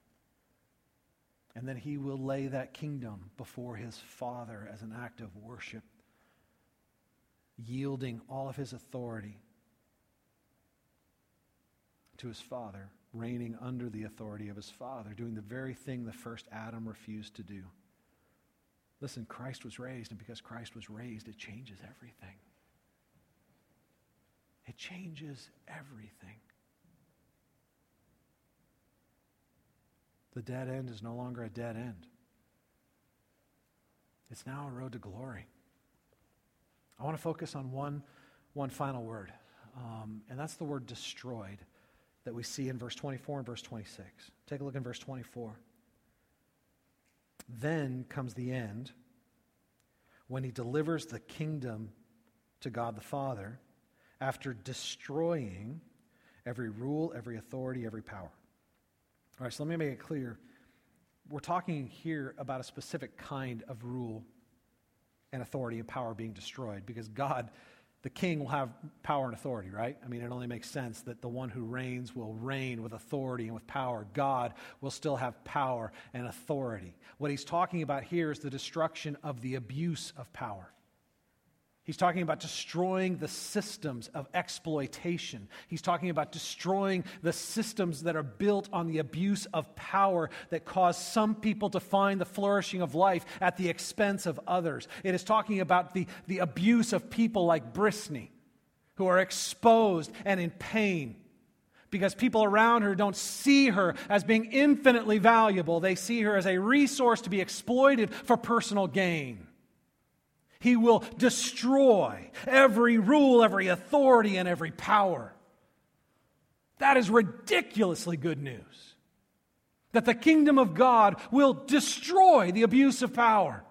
And then he will lay that kingdom before his Father as an act of worship, yielding all of his authority to his Father, reigning under the authority of his Father, doing the very thing the first Adam refused to do. Listen, Christ was raised, and because Christ was raised, it changes everything. It changes everything. The dead end is no longer a dead end. It's now a road to glory. I want to focus on one, one final word, um, and that's the word destroyed that we see in verse 24 and verse 26. Take a look in verse 24. Then comes the end when he delivers the kingdom to God the Father after destroying every rule, every authority, every power. All right, so let me make it clear. We're talking here about a specific kind of rule and authority and power being destroyed because God the king will have power and authority, right? I mean, it only makes sense that the one who reigns will reign with authority and with power. God will still have power and authority. What he's talking about here is the destruction of the abuse of power. He's talking about destroying the systems of exploitation. He's talking about destroying the systems that are built on the abuse of power that cause some people to find the flourishing of life at the expense of others. It is talking about the, the abuse of people like Brittany, who are exposed and in pain because people around her don't see her as being infinitely valuable. They see her as a resource to be exploited for personal gain. He will destroy every rule, every authority, and every power. That is ridiculously good news. That the kingdom of God will destroy the abuse of power.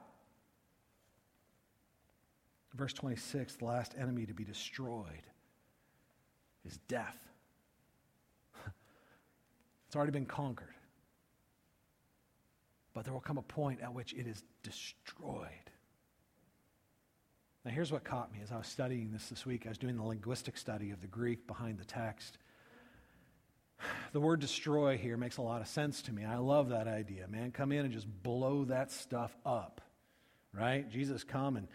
Verse 26 the last enemy to be destroyed is death. It's already been conquered. But there will come a point at which it is destroyed. Now, here's what caught me as I was studying this this week. I was doing the linguistic study of the Greek behind the text. The word destroy here makes a lot of sense to me. I love that idea, man. Come in and just blow that stuff up, right? Jesus, come and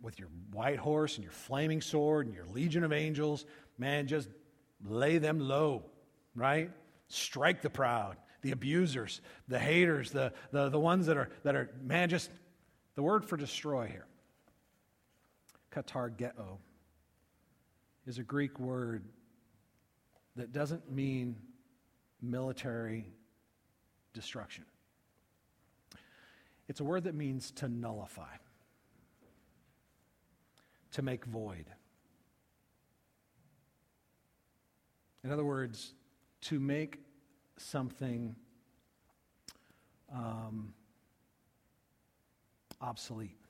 with your white horse and your flaming sword and your legion of angels, man, just lay them low, right? Strike the proud, the abusers, the haters, the, the, the ones that are, that are, man, just the word for destroy here katargeo is a Greek word that doesn't mean military destruction. It's a word that means to nullify, to make void. In other words, to make something um, obsolete.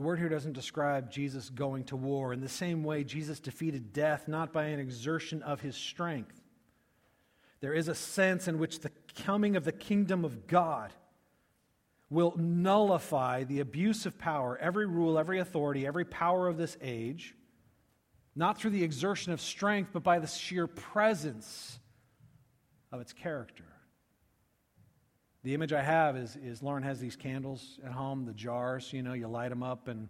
The word here doesn't describe Jesus going to war. In the same way, Jesus defeated death not by an exertion of his strength. There is a sense in which the coming of the kingdom of God will nullify the abuse of power, every rule, every authority, every power of this age, not through the exertion of strength, but by the sheer presence of its character. The image I have is, is Lauren has these candles at home, the jars, you know, you light them up, and,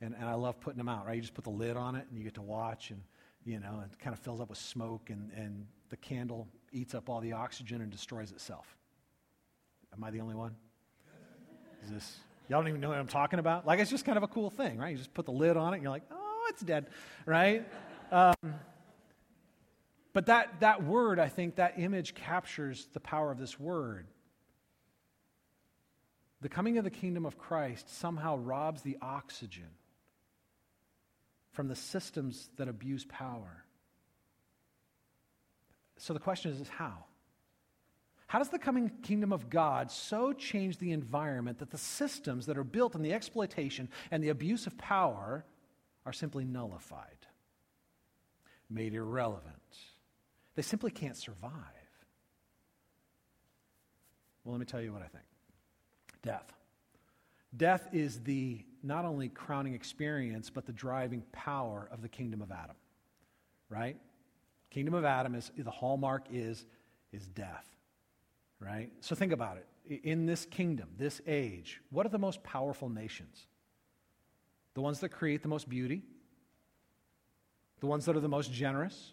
and, and I love putting them out, right? You just put the lid on it, and you get to watch, and, you know, it kind of fills up with smoke, and, and the candle eats up all the oxygen and destroys itself. Am I the only one? Is this, y'all don't even know what I'm talking about? Like, it's just kind of a cool thing, right? You just put the lid on it, and you're like, oh, it's dead, right? Um, but that, that word, I think, that image captures the power of this word. The coming of the kingdom of Christ somehow robs the oxygen from the systems that abuse power. So the question is, is how? How does the coming kingdom of God so change the environment that the systems that are built on the exploitation and the abuse of power are simply nullified, made irrelevant? They simply can't survive. Well, let me tell you what I think death. Death is the not only crowning experience, but the driving power of the kingdom of Adam. Right? Kingdom of Adam is the hallmark is, is death. Right? So think about it. In this kingdom, this age, what are the most powerful nations? The ones that create the most beauty? The ones that are the most generous?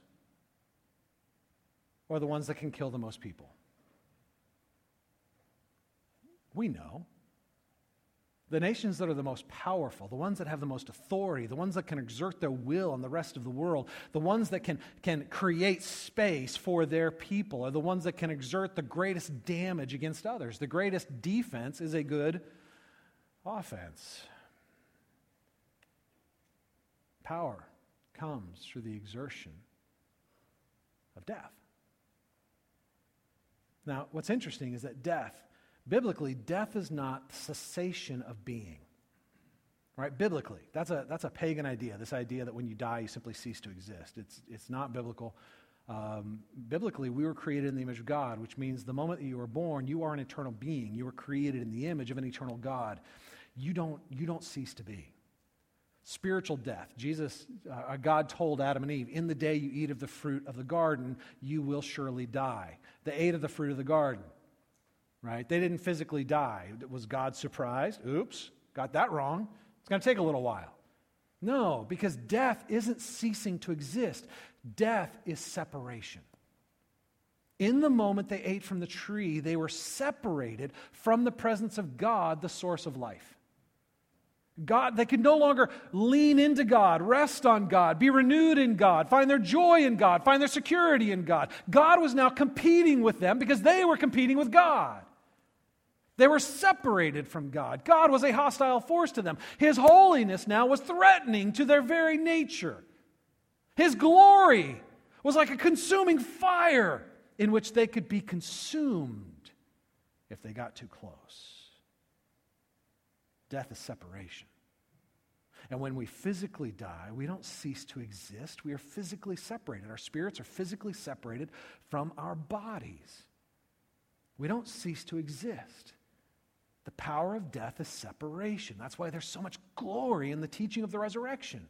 Or the ones that can kill the most people? We know. The nations that are the most powerful, the ones that have the most authority, the ones that can exert their will on the rest of the world, the ones that can, can create space for their people, are the ones that can exert the greatest damage against others. The greatest defense is a good offense. Power comes through the exertion of death. Now, what's interesting is that death Biblically, death is not cessation of being. Right? Biblically, that's a, that's a pagan idea, this idea that when you die, you simply cease to exist. It's, it's not biblical. Um, biblically, we were created in the image of God, which means the moment that you were born, you are an eternal being. You were created in the image of an eternal God. You don't, you don't cease to be. Spiritual death. Jesus, uh, God told Adam and Eve, In the day you eat of the fruit of the garden, you will surely die. They ate of the fruit of the garden right? They didn't physically die. Was God surprised? Oops, got that wrong. It's going to take a little while. No, because death isn't ceasing to exist, death is separation. In the moment they ate from the tree, they were separated from the presence of God, the source of life. God, they could no longer lean into God, rest on God, be renewed in God, find their joy in God, find their security in God. God was now competing with them because they were competing with God. They were separated from God. God was a hostile force to them. His holiness now was threatening to their very nature. His glory was like a consuming fire in which they could be consumed if they got too close. Death is separation. And when we physically die, we don't cease to exist. We are physically separated. Our spirits are physically separated from our bodies. We don't cease to exist. The power of death is separation. That's why there's so much glory in the teaching of the resurrection.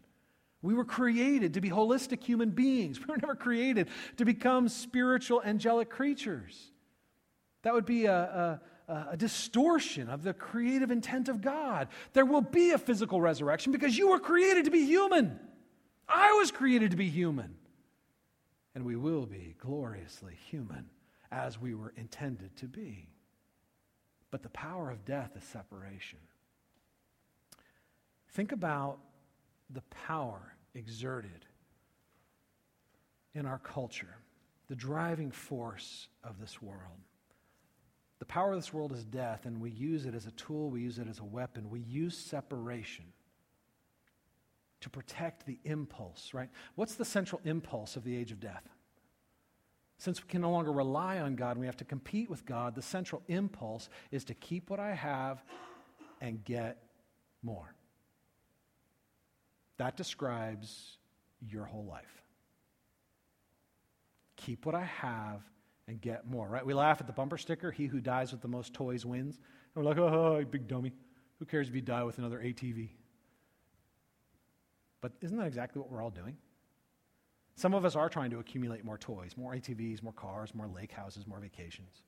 We were created to be holistic human beings. We were never created to become spiritual angelic creatures. That would be a, a, a, distortion of the creative intent of God. There will be a physical resurrection because you were created to be human. I was created to be human. And we will be gloriously human as we were intended to be. But the power of death is separation. Think about the power exerted in our culture, the driving force of this world. The power of this world is death, and we use it as a tool, we use it as a weapon. We use separation to protect the impulse, right? What's the central impulse of the age of death? Since we can no longer rely on God and we have to compete with God, the central impulse is to keep what I have and get more. That describes your whole life. Keep what I have and get more, right? We laugh at the bumper sticker, he who dies with the most toys wins. And we're like, oh, big dummy. Who cares if you die with another ATV? But isn't that exactly what we're all doing? Some of us are trying to accumulate more toys, more ATVs, more cars, more lake houses, more vacations.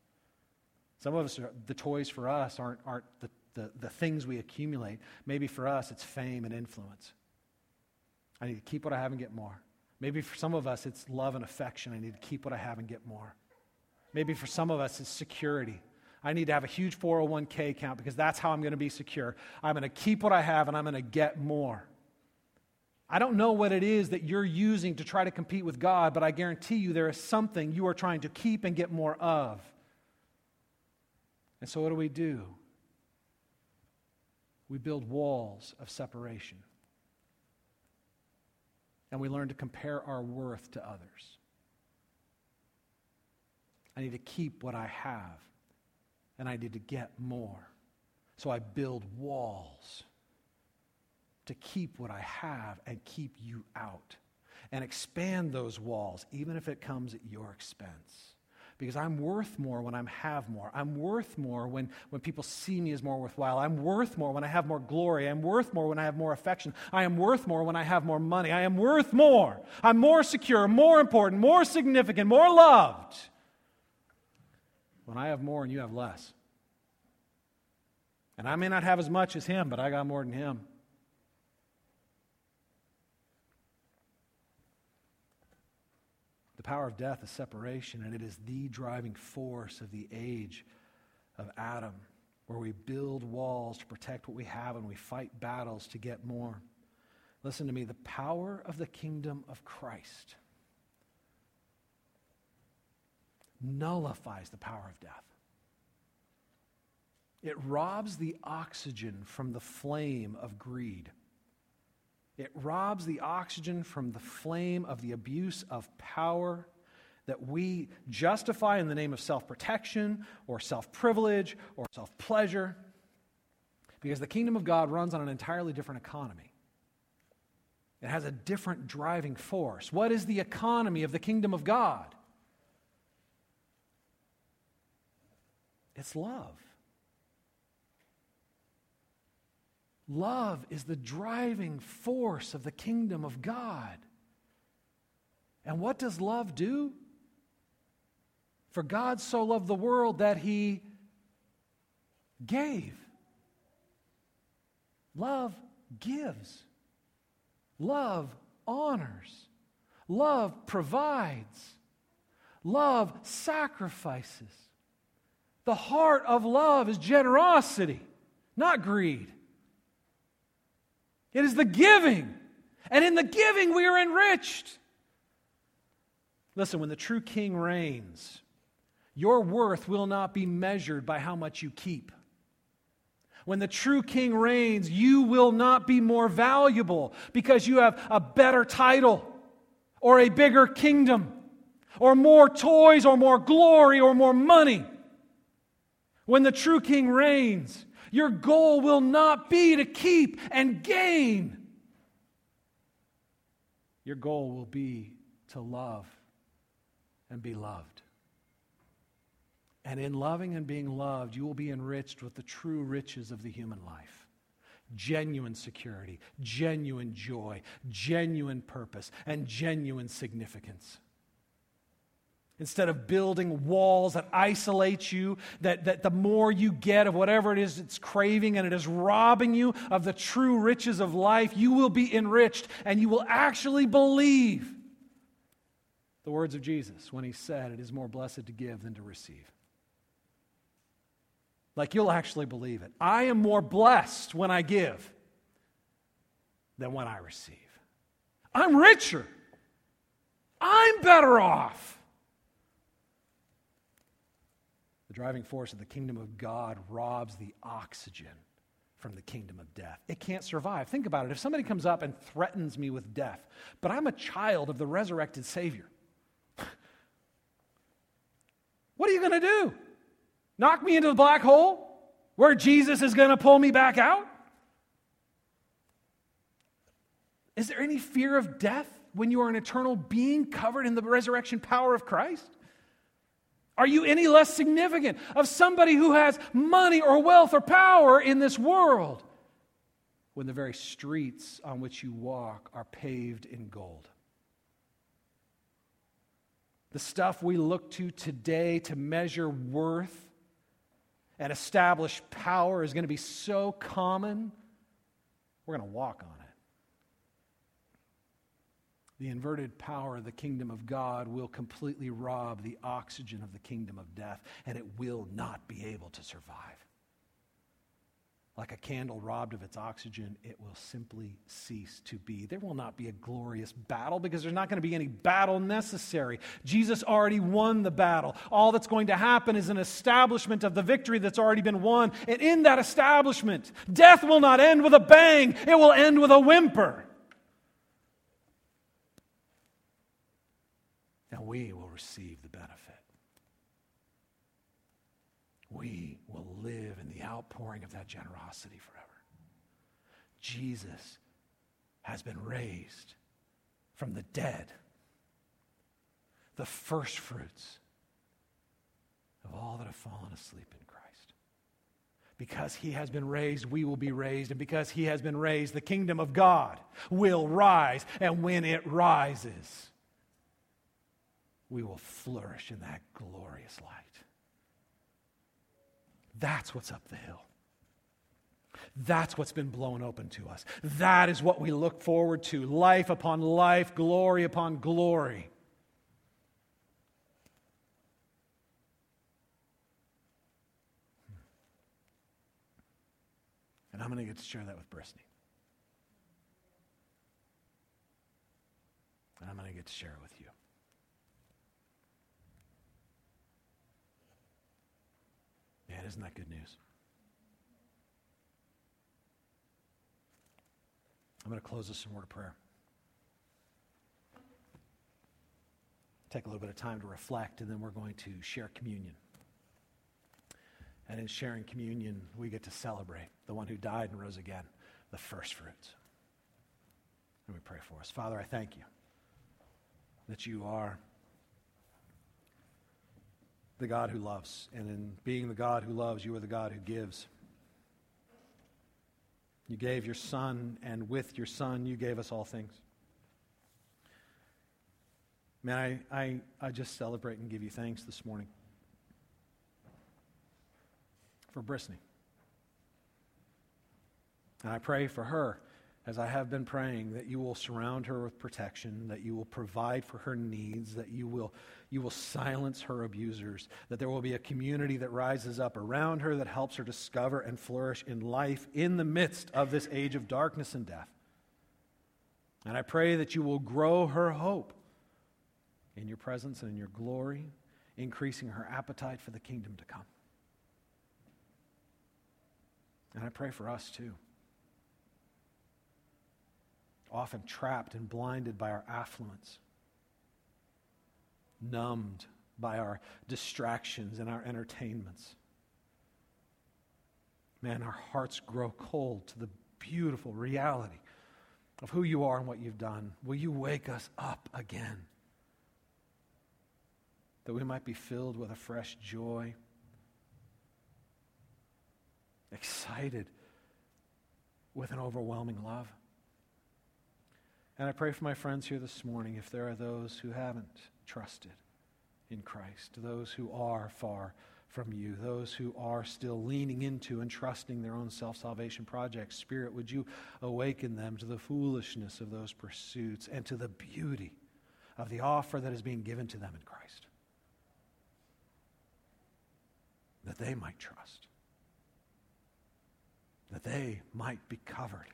Some of us, are, the toys for us aren't, aren't the, the, the things we accumulate. Maybe for us, it's fame and influence. I need to keep what I have and get more. Maybe for some of us, it's love and affection. I need to keep what I have and get more. Maybe for some of us, it's security. I need to have a huge 401k account because that's how I'm going to be secure. I'm going to keep what I have and I'm going to get more. I don't know what it is that you're using to try to compete with God, but I guarantee you there is something you are trying to keep and get more of. And so, what do we do? We build walls of separation. And we learn to compare our worth to others. I need to keep what I have, and I need to get more. So I build walls to keep what I have and keep you out, and expand those walls, even if it comes at your expense because I'm worth more when I have more. I'm worth more when, when people see me as more worthwhile. I'm worth more when I have more glory. I'm worth more when I have more affection. I am worth more when I have more money. I am worth more. I'm more secure, more important, more significant, more loved when I have more and you have less. And I may not have as much as him, but I got more than him. Power of death is separation, and it is the driving force of the age of Adam, where we build walls to protect what we have and we fight battles to get more. Listen to me the power of the kingdom of Christ nullifies the power of death. It robs the oxygen from the flame of greed. It robs the oxygen from the flame of the abuse of power that we justify in the name of self protection or self privilege or self pleasure. Because the kingdom of God runs on an entirely different economy. It has a different driving force. What is the economy of the kingdom of God? It's love. Love is the driving force of the kingdom of God. And what does love do? For God so loved the world that he gave. Love gives. Love honors. Love provides. Love sacrifices. The heart of love is generosity, not greed. It is the giving. And in the giving, we are enriched. Listen, when the true king reigns, your worth will not be measured by how much you keep. When the true king reigns, you will not be more valuable because you have a better title or a bigger kingdom or more toys or more glory or more money. When the true king reigns, your goal will not be to keep and gain. Your goal will be to love and be loved. And in loving and being loved, you will be enriched with the true riches of the human life genuine security, genuine joy, genuine purpose, and genuine significance. Instead of building walls that isolate you, that, that the more you get of whatever it is it's craving and it is robbing you of the true riches of life, you will be enriched and you will actually believe the words of Jesus when he said, It is more blessed to give than to receive. Like you'll actually believe it. I am more blessed when I give than when I receive. I'm richer. I'm better off. The driving force of the kingdom of God robs the oxygen from the kingdom of death. It can't survive. Think about it. If somebody comes up and threatens me with death, but I'm a child of the resurrected Savior, what are you going to do? Knock me into the black hole where Jesus is going to pull me back out? Is there any fear of death when you are an eternal being covered in the resurrection power of Christ? Are you any less significant of somebody who has money or wealth or power in this world when the very streets on which you walk are paved in gold? The stuff we look to today to measure worth and establish power is going to be so common, we're going to walk on. The inverted power of the kingdom of God will completely rob the oxygen of the kingdom of death, and it will not be able to survive. Like a candle robbed of its oxygen, it will simply cease to be. There will not be a glorious battle because there's not going to be any battle necessary. Jesus already won the battle. All that's going to happen is an establishment of the victory that's already been won. And in that establishment, death will not end with a bang, it will end with a whimper. And we will receive the benefit. We will live in the outpouring of that generosity forever. Jesus has been raised from the dead, the first fruits of all that have fallen asleep in Christ. Because he has been raised, we will be raised. And because he has been raised, the kingdom of God will rise. And when it rises, we will flourish in that glorious light. That's what's up the hill. That's what's been blown open to us. That is what we look forward to life upon life, glory upon glory. And I'm going to get to share that with Brittany. And I'm going to get to share it with you. Man, isn't that good news? I'm going to close this in word of prayer. Take a little bit of time to reflect, and then we're going to share communion. And in sharing communion, we get to celebrate the one who died and rose again, the first fruits. Let me pray for us. Father, I thank you that you are the God who loves. And in being the God who loves, you are the God who gives. You gave your Son, and with your Son, you gave us all things. Man, I, I, I just celebrate and give you thanks this morning for Brittany. And I pray for her as I have been praying, that you will surround her with protection, that you will provide for her needs, that you will, you will silence her abusers, that there will be a community that rises up around her that helps her discover and flourish in life in the midst of this age of darkness and death. And I pray that you will grow her hope in your presence and in your glory, increasing her appetite for the kingdom to come. And I pray for us too often trapped and blinded by our affluence, numbed by our distractions and our entertainments. Man, our hearts grow cold to the beautiful reality of who you are and what you've done. Will you wake us up again? That we might be filled with a fresh joy, excited with an overwhelming love. And I pray for my friends here this morning if there are those who haven't trusted in Christ, those who are far from you, those who are still leaning into and trusting their own self salvation projects. Spirit, would you awaken them to the foolishness of those pursuits and to the beauty of the offer that is being given to them in Christ? That they might trust, that they might be covered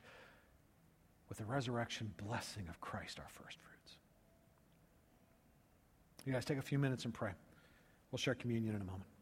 with the resurrection blessing of Christ, our first fruits. You guys take a few minutes and pray. We'll share communion in a moment.